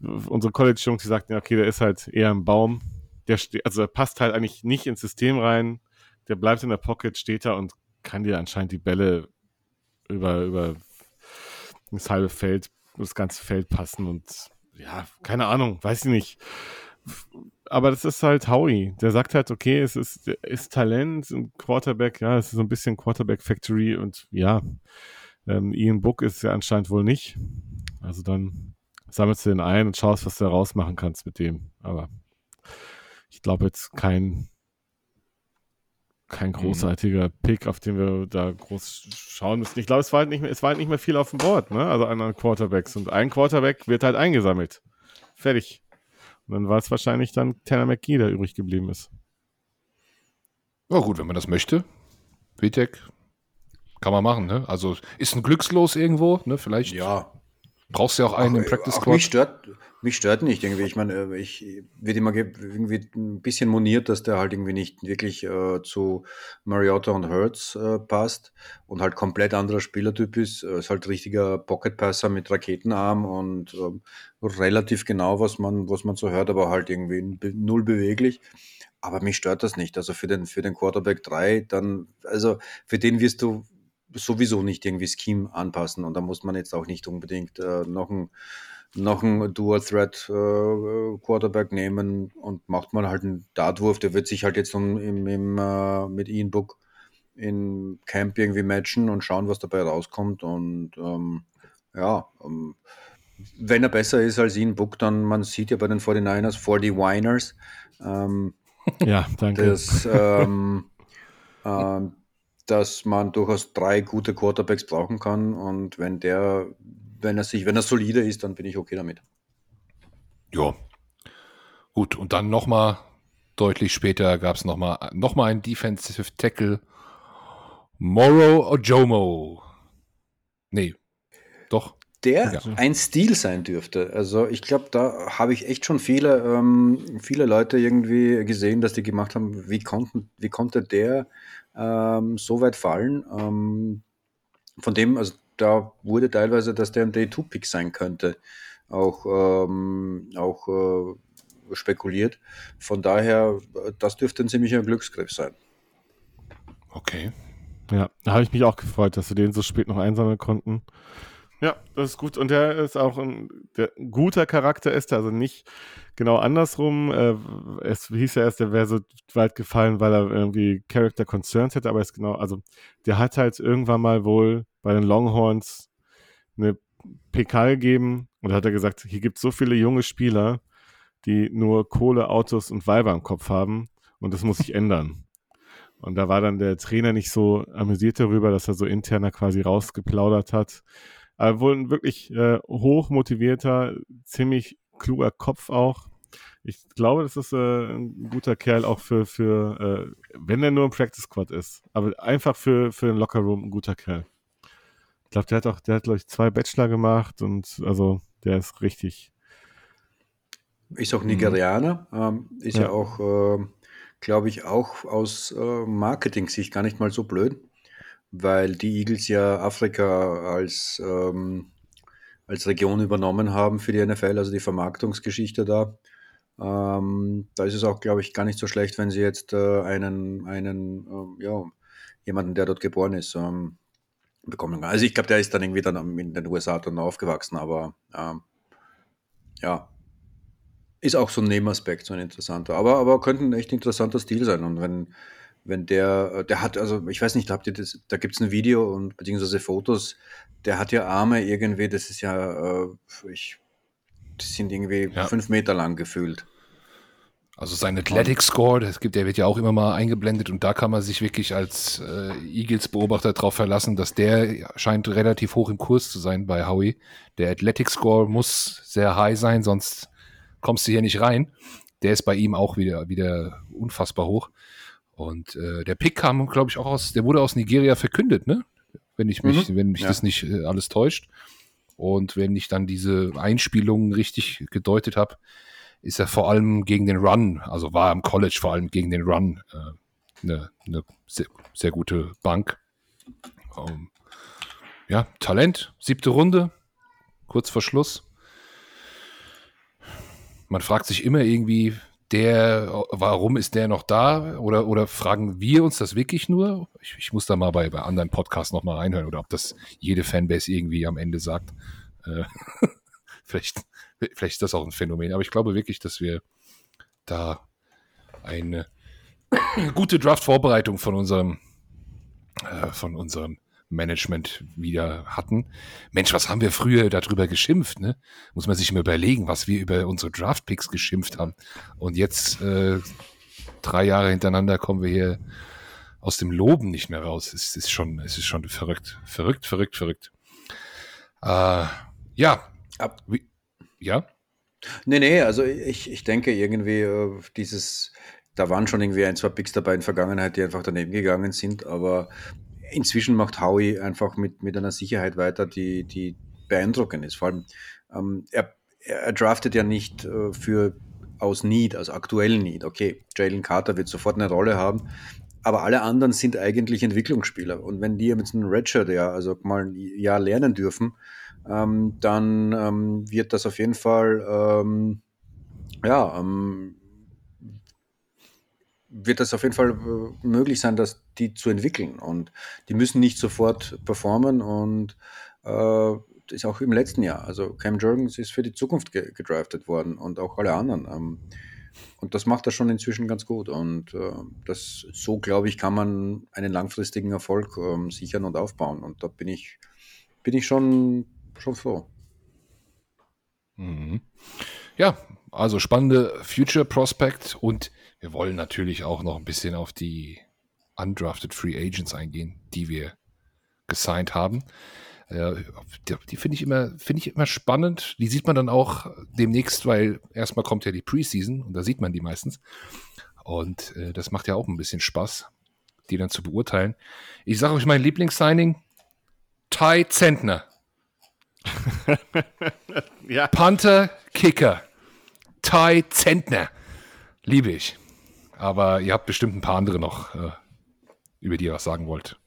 unsere College-Jungs, die sagten, okay, der ist halt eher ein Baum. Der also er passt halt eigentlich nicht ins System rein. Der bleibt in der Pocket, steht da und kann dir anscheinend die Bälle über, über das halbe Feld, das ganze Feld passen und ja, keine Ahnung, weiß ich nicht. Aber das ist halt Howie. Der sagt halt, okay, es ist, ist Talent, ein Quarterback, ja, es ist so ein bisschen Quarterback Factory und ja, ähm, Ian Book ist ja anscheinend wohl nicht. Also dann sammelst du den ein und schaust, was du rausmachen kannst mit dem. Aber ich glaube jetzt kein kein mhm. großartiger mhm. Pick, auf den wir da groß schauen müssen. Ich glaube, es war halt nicht mehr, es war halt nicht mehr viel auf dem Board, ne? Also an Quarterbacks. Und ein Quarterback wird halt eingesammelt. Fertig. Und dann war es wahrscheinlich dann Tanner McGee, der übrig geblieben ist. Ja, gut, wenn man das möchte. Vitek kann man machen, ne? Also ist ein Glückslos irgendwo, ne? Vielleicht. Ja, Brauchst du ja auch einen im Practice Squad? Mich stört, mich stört nicht irgendwie. Ich meine, äh, ich wird immer irgendwie ein bisschen moniert, dass der halt irgendwie nicht wirklich äh, zu Mariota und Hertz äh, passt und halt komplett anderer Spielertyp ist. Ist halt richtiger Pocket-Passer mit Raketenarm und ähm, relativ genau, was man, was man so hört, aber halt irgendwie null beweglich. Aber mich stört das nicht. Also für den, für den Quarterback 3, dann, also für den wirst du sowieso nicht irgendwie Scheme anpassen und da muss man jetzt auch nicht unbedingt äh, noch ein noch ein Dual Threat äh, Quarterback nehmen und macht man halt einen Dartwurf, der wird sich halt jetzt im, im, im äh, mit Ian Book in Camp irgendwie matchen und schauen, was dabei rauskommt und ähm, ja, ähm, wenn er besser ist als Ian Book, dann man sieht ja bei den 49ers 40 Winers ähm, ja, danke. Das, ähm, ähm, dass man durchaus drei gute Quarterbacks brauchen kann. Und wenn der, wenn er sich, wenn er solider ist, dann bin ich okay damit. Ja. Gut, und dann nochmal deutlich später gab es nochmal noch mal einen Defensive Tackle. Morrow Ojomo. Nee, doch. Der ja. ein Stil sein dürfte. Also ich glaube, da habe ich echt schon viele, ähm, viele Leute irgendwie gesehen, dass die gemacht haben, wie, konnten, wie konnte der ähm, so weit fallen. Ähm, von dem, also da wurde teilweise, dass der ein Day-2-Pick sein könnte, auch, ähm, auch äh, spekuliert. Von daher, das dürfte ein ziemlicher Glücksgriff sein. Okay. Ja, da habe ich mich auch gefreut, dass wir den so spät noch einsammeln konnten. Ja, das ist gut. Und der ist auch ein, der, ein guter Charakter ist, also nicht genau andersrum. Äh, es hieß ja erst, der wäre so weit gefallen, weil er irgendwie Character Concerns hätte, aber ist genau, also der hat halt irgendwann mal wohl bei den Longhorns eine PK gegeben und hat er gesagt, hier gibt es so viele junge Spieler, die nur Kohle, Autos und Weiber im Kopf haben und das muss sich ändern. Und da war dann der Trainer nicht so amüsiert darüber, dass er so interner quasi rausgeplaudert hat. Aber wohl ein wirklich äh, hoch motivierter, ziemlich kluger Kopf auch. Ich glaube, das ist äh, ein guter Kerl auch für, für äh, wenn er nur im Practice Squad ist. Aber einfach für, für den Locker Room ein guter Kerl. Ich glaube, der hat auch, der hat, glaube ich, zwei Bachelor gemacht und also der ist richtig. Ist auch Nigerianer, ähm, ist ja, ja auch, äh, glaube ich, auch aus äh, Marketing-Sicht gar nicht mal so blöd, weil die Eagles ja Afrika als, ähm, als Region übernommen haben für die NFL, also die Vermarktungsgeschichte da. Ähm, da ist es auch, glaube ich, gar nicht so schlecht, wenn sie jetzt äh, einen, einen äh, ja, jemanden, der dort geboren ist, ähm, bekommen kann. Also ich glaube, der ist dann irgendwie dann in den USA dann aufgewachsen, aber ähm, ja, ist auch so ein Nebenaspekt, so ein interessanter. Aber, aber könnte ein echt interessanter Stil sein. Und wenn, wenn der, der hat, also ich weiß nicht, habt ihr das, da gibt es ein Video und beziehungsweise Fotos, der hat ja Arme irgendwie, das ist ja, äh, ich, das sind irgendwie ja. fünf Meter lang gefühlt. Also sein Athletic Score, das gibt, der wird ja auch immer mal eingeblendet und da kann man sich wirklich als äh, Eagles-Beobachter darauf verlassen, dass der scheint relativ hoch im Kurs zu sein bei Howie. Der Athletic Score muss sehr high sein, sonst kommst du hier nicht rein. Der ist bei ihm auch wieder, wieder unfassbar hoch. Und äh, der Pick kam, glaube ich, auch aus, der wurde aus Nigeria verkündet, ne? Wenn ich mich, mhm. wenn mich ja. das nicht äh, alles täuscht. Und wenn ich dann diese Einspielungen richtig gedeutet habe, ist er vor allem gegen den Run, also war er im College vor allem gegen den Run äh, eine, eine sehr, sehr, gute Bank. Um, ähm, ja, Talent, siebte Runde, kurz vor Schluss. Man fragt sich immer irgendwie, der, warum ist der noch da? Oder, oder fragen wir uns das wirklich nur? Ich, ich muss da mal bei, bei anderen Podcasts nochmal reinhören oder ob das jede Fanbase irgendwie am Ende sagt. Äh, vielleicht Vielleicht ist das auch ein Phänomen, aber ich glaube wirklich, dass wir da eine gute Draft-Vorbereitung von unserem, äh, von unserem Management wieder hatten. Mensch, was haben wir früher darüber geschimpft, ne? Muss man sich mal überlegen, was wir über unsere Draft-Picks geschimpft haben. Und jetzt, äh, drei Jahre hintereinander, kommen wir hier aus dem Loben nicht mehr raus. Es ist schon, es ist schon verrückt. Verrückt, verrückt, verrückt. Äh, ja. Ab, wie, ja? Nee, nee, also ich, ich denke irgendwie, äh, dieses, da waren schon irgendwie ein, zwei Picks dabei in der Vergangenheit, die einfach daneben gegangen sind, aber inzwischen macht Howie einfach mit, mit einer Sicherheit weiter, die, die beeindruckend ist. Vor allem, ähm, er, er draftet ja nicht äh, für aus Need, also aktuell Need. Okay, Jalen Carter wird sofort eine Rolle haben, aber alle anderen sind eigentlich Entwicklungsspieler. Und wenn die mit einem Redshirt ja, also mal ein Jahr lernen dürfen, ähm, dann ähm, wird das auf jeden Fall, ähm, ja, ähm, wird das auf jeden Fall äh, möglich sein, dass die zu entwickeln. Und die müssen nicht sofort performen und äh, ist auch im letzten Jahr. Also Cam Jurgens ist für die Zukunft ge gedraftet worden und auch alle anderen. Ähm, und das macht er schon inzwischen ganz gut. Und äh, das, so, glaube ich, kann man einen langfristigen Erfolg ähm, sichern und aufbauen. Und da bin ich, bin ich schon schon froh. Mhm. Ja, also spannende Future Prospect und wir wollen natürlich auch noch ein bisschen auf die undrafted Free Agents eingehen, die wir gesigned haben. Äh, die, die finde ich immer, finde ich immer spannend. Die sieht man dann auch demnächst, weil erstmal kommt ja die Preseason und da sieht man die meistens. Und äh, das macht ja auch ein bisschen Spaß, die dann zu beurteilen. Ich sage euch mein Lieblingssigning: Ty Zentner. ja. Panther, Kicker. Ty Zentner. Liebe ich. Aber ihr habt bestimmt ein paar andere noch, äh, über die ihr was sagen wollt.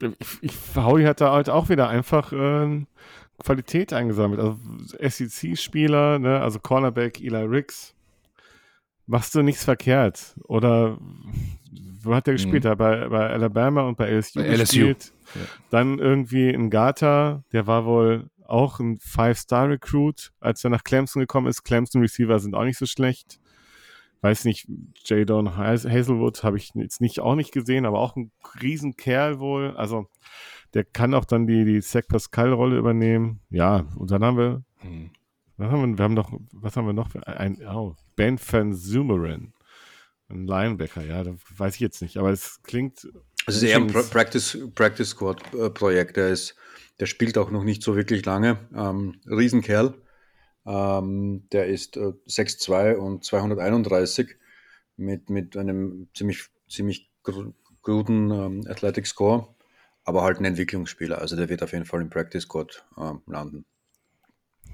Ich, ich Howie hat da halt auch wieder einfach äh, Qualität eingesammelt. Also SEC-Spieler, ne? also Cornerback Eli Ricks. Machst du nichts verkehrt. Oder wo hat der gespielt? Mhm. Bei, bei Alabama und bei LSU, bei LSU. Ja. Dann irgendwie ein Gata, der war wohl auch ein Five-Star-Recruit, als er nach Clemson gekommen ist. Clemson-Receiver sind auch nicht so schlecht. Weiß nicht, Jadon Hazelwood habe ich jetzt nicht auch nicht gesehen, aber auch ein Riesenkerl wohl. Also der kann auch dann die, die Zach Pascal-Rolle übernehmen. Ja, und dann haben wir, hm. was haben wir, wir haben noch, was haben wir noch? Ein, oh, Ben Van Zumeren. Ein Linebacker, ja, da weiß ich jetzt nicht, aber es klingt. Es ist eher ein Practice, Practice Squad äh, Projekt. Der ist, der spielt auch noch nicht so wirklich lange. Ähm, Riesenkerl. Ähm, der ist äh, 6'2 und 231 mit, mit einem ziemlich, ziemlich guten ähm, Athletic Score aber halt ein Entwicklungsspieler. Also der wird auf jeden Fall im Practice Squad äh, landen.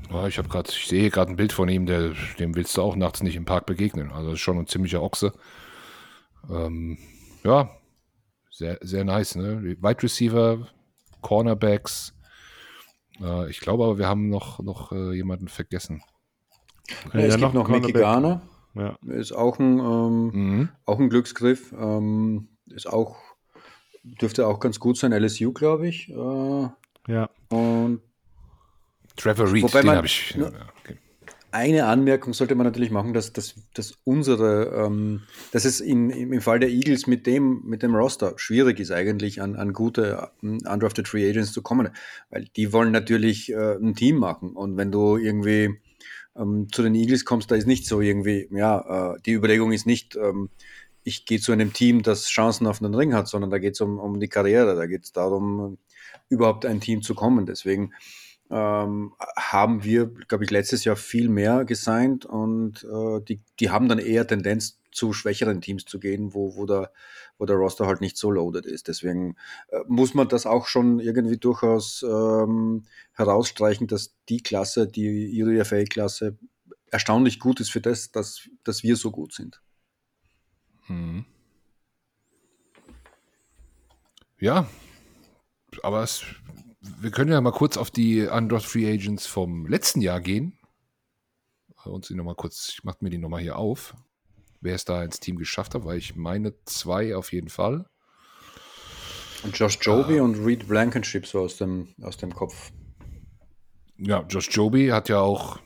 Ja, ich habe gerade, ich sehe gerade ein Bild von ihm, der, dem willst du auch nachts nicht im Park begegnen. Also das ist schon ein ziemlicher Ochse. Ähm, ja, sehr, sehr nice, ne? Wide Receiver, Cornerbacks. Äh, ich glaube aber, wir haben noch, noch äh, jemanden vergessen. Ja, es gibt noch Mickey Garner. Ja. Ist auch ein, ähm, mhm. auch ein Glücksgriff. Ähm, ist auch dürfte auch ganz gut sein. LSU, glaube ich. Äh, ja. Und Trevor Reed, den habe ich. Ja, okay. Eine Anmerkung sollte man natürlich machen, dass, dass, dass unsere, ähm, dass es in, im Fall der Eagles mit dem, mit dem Roster schwierig ist, eigentlich an, an gute um, undrafted Free Agents zu kommen. Weil die wollen natürlich äh, ein Team machen. Und wenn du irgendwie ähm, zu den Eagles kommst, da ist nicht so irgendwie, ja, äh, die Überlegung ist nicht, ähm, ich gehe zu einem Team, das Chancen auf einen Ring hat, sondern da geht es um, um die Karriere, da geht es darum, überhaupt ein Team zu kommen. Deswegen ähm, haben wir, glaube ich, letztes Jahr viel mehr gesigned und äh, die, die haben dann eher Tendenz zu schwächeren Teams zu gehen, wo, wo, der, wo der Roster halt nicht so loaded ist. Deswegen äh, muss man das auch schon irgendwie durchaus ähm, herausstreichen, dass die Klasse, die UDFA-Klasse, erstaunlich gut ist für das, dass, dass wir so gut sind. Mhm. Ja, aber es, wir können ja mal kurz auf die Undraft Free Agents vom letzten Jahr gehen. Und sie noch mal kurz, ich mache mir die nochmal hier auf, wer es da ins Team geschafft hat, weil ich meine zwei auf jeden Fall. Und Josh Joby uh, und Reed Blankenship so aus dem, aus dem Kopf. Ja, Josh Joby hat ja auch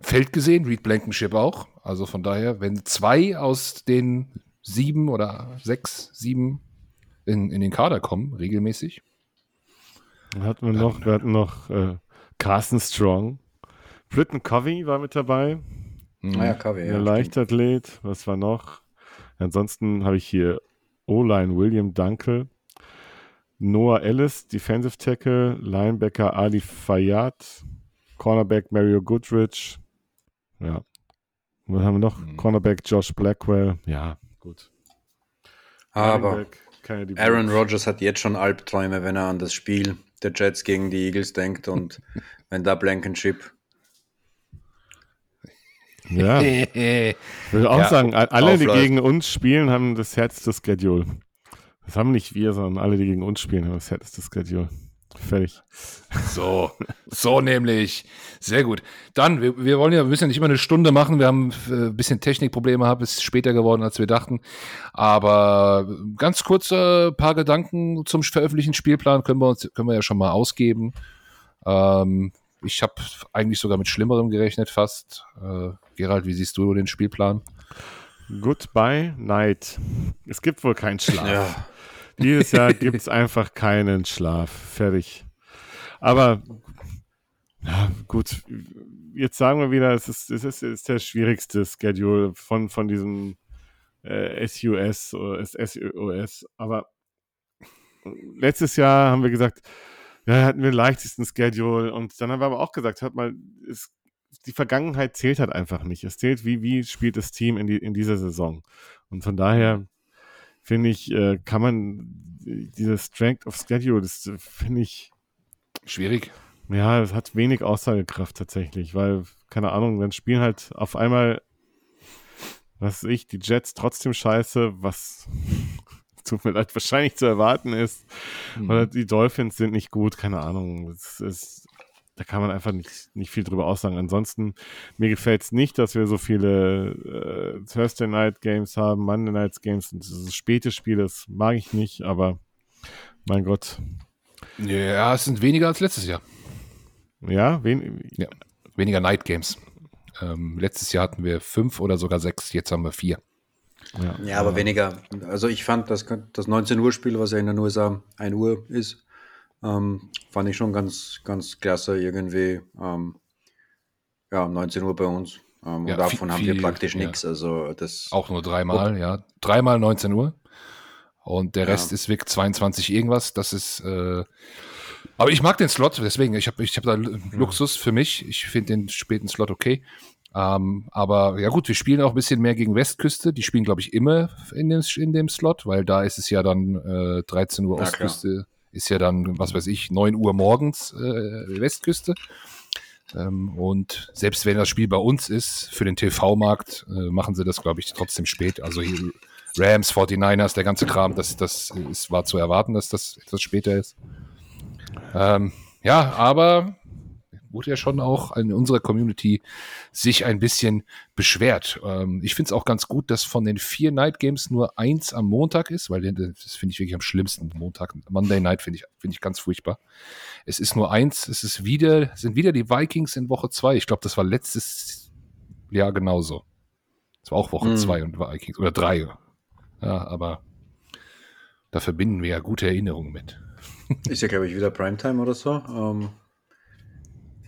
Feld gesehen, Reed Blankenship auch. Also von daher, wenn zwei aus den sieben oder sechs, sieben in, in den Kader kommen, regelmäßig. Hatten wir noch, wir hatten noch äh, Carsten Strong. Britton Covey war mit dabei. Mhm. Ah ja, Covey, ja. Leichtathlet. Was war noch? Ansonsten habe ich hier O-Line William Dunkel. Noah Ellis, Defensive Tackle, Linebacker Ali Fayyad, Cornerback Mario Goodrich, ja. Und was haben wir noch? Mhm. Cornerback Josh Blackwell. Ja, gut. Aber Aaron Rodgers hat jetzt schon Albträume, wenn er an das Spiel der Jets gegen die Eagles denkt und wenn da Blankenship. Ja. ich würde auch ja, sagen, alle, die gegen uns spielen, haben das härteste Schedule. Das haben nicht wir, sondern alle, die gegen uns spielen, haben das härteste Schedule. Fertig. So, so nämlich. Sehr gut. Dann, wir, wir wollen ja, wir müssen ja nicht immer eine Stunde machen. Wir haben äh, ein bisschen Technikprobleme gehabt, ist später geworden, als wir dachten. Aber ganz kurz ein äh, paar Gedanken zum veröffentlichten Spielplan können wir, uns, können wir ja schon mal ausgeben. Ähm, ich habe eigentlich sogar mit Schlimmerem gerechnet, fast. Äh, Gerald, wie siehst du den Spielplan? Goodbye Night. Es gibt wohl keinen Schlaf. Ja. Dieses Jahr gibt es einfach keinen Schlaf. Fertig. Aber ja, gut, jetzt sagen wir wieder, es ist, es ist, es ist der schwierigste Schedule von, von diesem äh, SUS oder SUS. Aber letztes Jahr haben wir gesagt, ja, hatten wir den leichtesten Schedule und dann haben wir aber auch gesagt, hört mal, es, die Vergangenheit zählt halt einfach nicht. Es zählt, wie, wie spielt das Team in, die, in dieser Saison. Und von daher finde ich, äh, kann man diese Strength of Schedule, das finde ich schwierig. Ja, es hat wenig Aussagekraft tatsächlich, weil, keine Ahnung, dann spielen halt auf einmal, was weiß ich, die Jets trotzdem scheiße, was tut mir leid, wahrscheinlich zu erwarten ist. Mhm. Oder die Dolphins sind nicht gut, keine Ahnung. Es ist, da kann man einfach nicht, nicht viel drüber aussagen. Ansonsten, mir gefällt es nicht, dass wir so viele äh, Thursday Night Games haben, Monday Night Games und das späte Spiel, das mag ich nicht, aber Mein Gott. Ja, es sind weniger als letztes Jahr. Ja, wen Ja, weniger Night Games. Ähm, letztes Jahr hatten wir fünf oder sogar sechs, jetzt haben wir vier. ja. Ja, aber weniger. Also ich fand das, das 19 Uhr Spiel, was ja in den USA 1 Uhr ist, ähm, fand ich schon ganz, ganz klasse irgendwie. Ähm, ja, 19 Uhr bei uns. Ähm, Ja, und davon viel- haben wir praktisch ja. nichts. Also das Auch nur dreimal, ja. Dreimal 19 Uhr. Und der Ja. Rest ist weg 22 irgendwas. Das ist. Äh, aber ich mag den Slot, deswegen, ich habe ich hab da Lu- Luxus für mich. Ich finde den späten Slot okay. Ähm, aber ja gut, wir spielen auch ein bisschen mehr gegen Westküste. Die spielen, glaube ich, immer in dem, in dem Slot, weil da ist es ja dann äh, 13 Uhr Ja, Ostküste, ist ja dann, was weiß ich, 9 Uhr morgens äh, Westküste. Ähm, und selbst wenn das Spiel bei uns ist, für den TV-Markt, äh, machen sie das, glaube ich, trotzdem spät. Also hier Rams, 49ers, der ganze Kram, das, das ist, war zu erwarten, dass das etwas später ist. Ähm, ja, aber wurde ja schon auch in unserer Community sich ein bisschen beschwert. Ähm, ich finde es auch ganz gut, dass von den vier Night Games nur eins am Montag ist, weil das finde ich wirklich am schlimmsten. Montag, Monday Night finde ich, finde ich ganz furchtbar. Es ist nur eins, es ist wieder, sind wieder die Vikings in Woche zwei. Ich glaube, das war letztes Jahr genauso. Es war auch Woche Mhm. zwei und Vikings oder drei. Ja, aber da verbinden wir ja gute Erinnerungen mit. ist ja, glaube ich, wieder Primetime oder so. Ähm,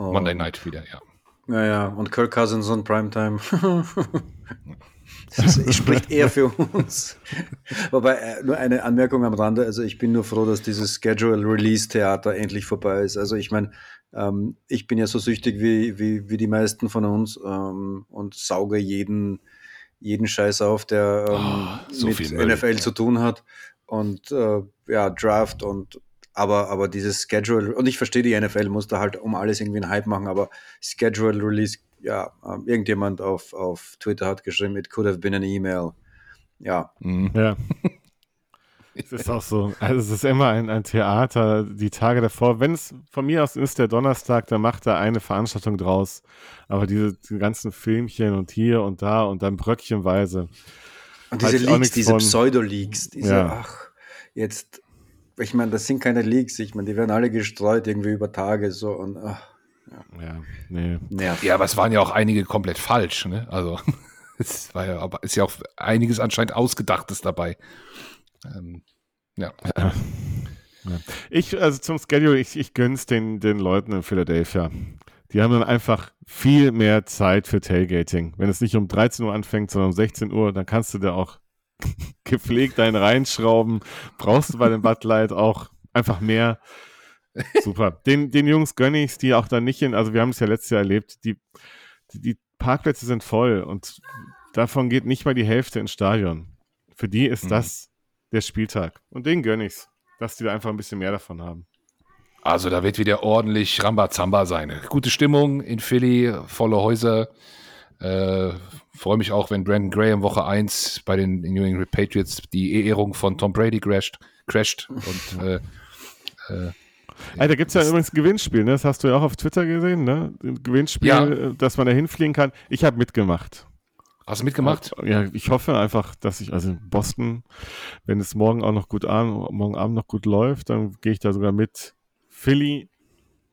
und- Monday Night wieder, ja. Ja, ja, und Kirk Cousins und Primetime. das ist, spricht eher für uns. Wobei, äh, nur eine Anmerkung am Rande, also ich bin nur froh, dass dieses Schedule-Release-Theater endlich vorbei ist. Also ich meine, ähm, ich bin ja so süchtig wie, wie, wie die meisten von uns ähm, und sauge jeden, jeden Scheiß auf, der ähm, Oh, so mit viel Müll, NFL ja. zu tun hat. Und äh, ja, Draft und aber, aber dieses Schedule, und ich verstehe, die NFL muss da halt um alles irgendwie einen Hype machen, aber Schedule Release, ja, ähm, irgendjemand auf, auf Twitter hat geschrieben, it could have been an email. Ja, Mhm. Ja. Es ist auch so, also es ist immer ein, ein Theater, die Tage davor. Wenn es von mir aus ist der Donnerstag, dann macht er eine Veranstaltung draus. Aber diese, die ganzen Filmchen und hier und da und dann bröckchenweise. und diese Leaks, diese. Pseudo-Leaks, diese, Ja. ach, jetzt, ich meine, das sind keine Leaks, ich meine, die werden alle gestreut irgendwie über Tage so und ach, Ja, nee. nervt. Ja, aber es waren ja auch einige komplett falsch, ne? Also es war ja, aber ist ja auch einiges anscheinend Ausgedachtes dabei. Ähm, ja. Ich, also zum Schedule, ich, ich gönn's den, den Leuten in Philadelphia. Die haben dann einfach viel mehr Zeit für Tailgating. Wenn es nicht um 13 Uhr anfängt, sondern um 16 Uhr, dann kannst du da auch gepflegt einen reinschrauben. Brauchst du bei dem Bud Light auch einfach mehr. Super. Den, den Jungs gönne ich's, die auch dann nicht in, also wir haben es ja letztes Jahr erlebt, die, die, die Parkplätze sind voll und davon geht nicht mal die Hälfte ins Stadion. Für die ist Mhm. das der Spieltag. Und den gönne ich's, dass die da einfach ein bisschen mehr davon haben. Also da wird wieder ordentlich Rambazamba sein. Gute Stimmung in Philly, volle Häuser. Äh, Freue mich auch, wenn Brandon Graham Woche 1 bei den New England Patriots die Ehrung von Tom Brady crasht. crasht und äh, Ey, da gibt es ja übrigens ein Gewinnspiel, ne? das hast du ja auch auf Twitter gesehen, ne? Ein Gewinnspiel, Ja. äh, dass man da hinfliegen kann. Ich habe mitgemacht. hast du mitgemacht? Ja, ich hoffe einfach, dass ich, also in Boston, wenn es morgen auch noch gut an, morgen Abend noch gut läuft, dann gehe ich da sogar mit Philly,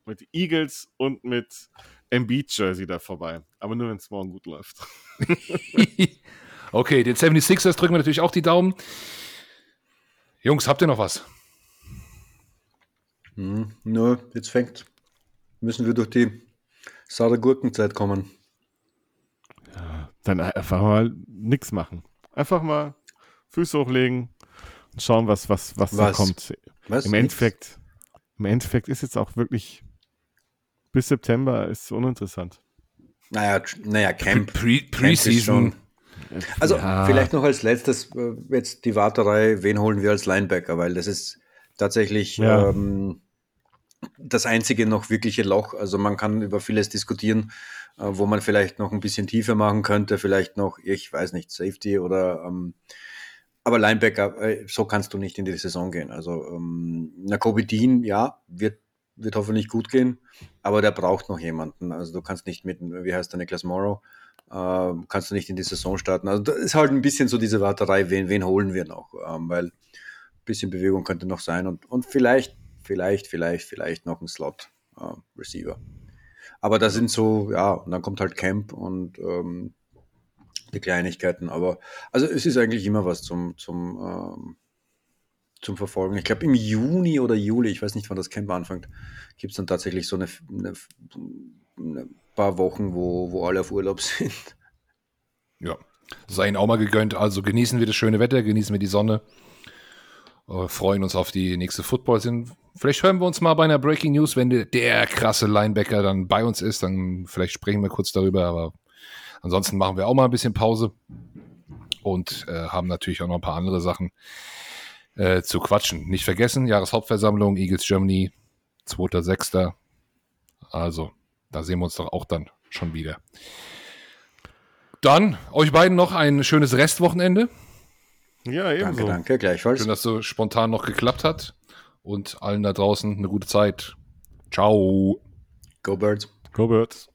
mit Eagles und mit Embiid-Jersey da vorbei. Aber nur, wenn es morgen gut läuft. okay, den 76ers drücken wir natürlich auch die Daumen. Jungs, habt ihr noch was? Hm, nur, jetzt fängt, müssen wir durch die saure Gurkenzeit kommen. Dann einfach mal nichts machen. Einfach mal Füße hochlegen und schauen, was, was, was, da Was? kommt. Was? Im? Endeffekt, im Endeffekt ist jetzt auch wirklich bis September ist uninteressant. Naja, naja, Camp. Pre Preseason. Also Ja. vielleicht noch als letztes äh, jetzt die Warterei, wen holen wir als Linebacker, weil das ist tatsächlich Ja. ähm, das einzige noch wirkliche Loch. Also man kann über vieles diskutieren, äh, wo man vielleicht noch ein bisschen tiefer machen könnte, vielleicht noch, ich weiß nicht, Safety oder ähm, aber Linebacker, äh, so kannst du nicht in die Saison gehen. Also ähm, Kobe Dean, ja, wird, wird hoffentlich gut gehen, aber der braucht noch jemanden. Also du kannst nicht mit, wie heißt der Niklas Morrow, äh, kannst du nicht in die Saison starten. Also das ist halt ein bisschen so diese Warterei, wen, wen holen wir noch? Ähm, weil bisschen Bewegung könnte noch sein und, und vielleicht, vielleicht, vielleicht, vielleicht noch ein Slot-Receiver. Äh, aber da sind so, ja, und dann kommt halt Camp und ähm, die Kleinigkeiten. Aber also es ist eigentlich immer was zum, zum, ähm, zum Verfolgen. Ich glaube, im Juni oder Juli, ich weiß nicht, wann das Camp anfängt, gibt es dann tatsächlich so eine, eine, eine, paar Wochen, wo, wo alle auf Urlaub sind. Ja, sei Ihnen auch mal gegönnt. Also genießen wir das schöne Wetter, genießen wir die Sonne. Äh, freuen uns auf die nächste Football sind. Vielleicht hören wir uns mal bei einer Breaking News, wenn der, der krasse Linebacker dann bei uns ist, dann vielleicht sprechen wir kurz darüber, aber ansonsten machen wir auch mal ein bisschen Pause und äh, haben natürlich auch noch ein paar andere Sachen äh, zu quatschen. Nicht vergessen, Jahreshauptversammlung, Eagles Germany, 2.6. Also, da sehen wir uns doch auch dann schon wieder. Dann euch beiden noch ein schönes Restwochenende. Ja, ebenso. Danke, danke, gleichfalls. Schön, dass so spontan noch geklappt hat. Und allen da draußen eine gute Zeit. Ciao. Go Birds. Go Birds.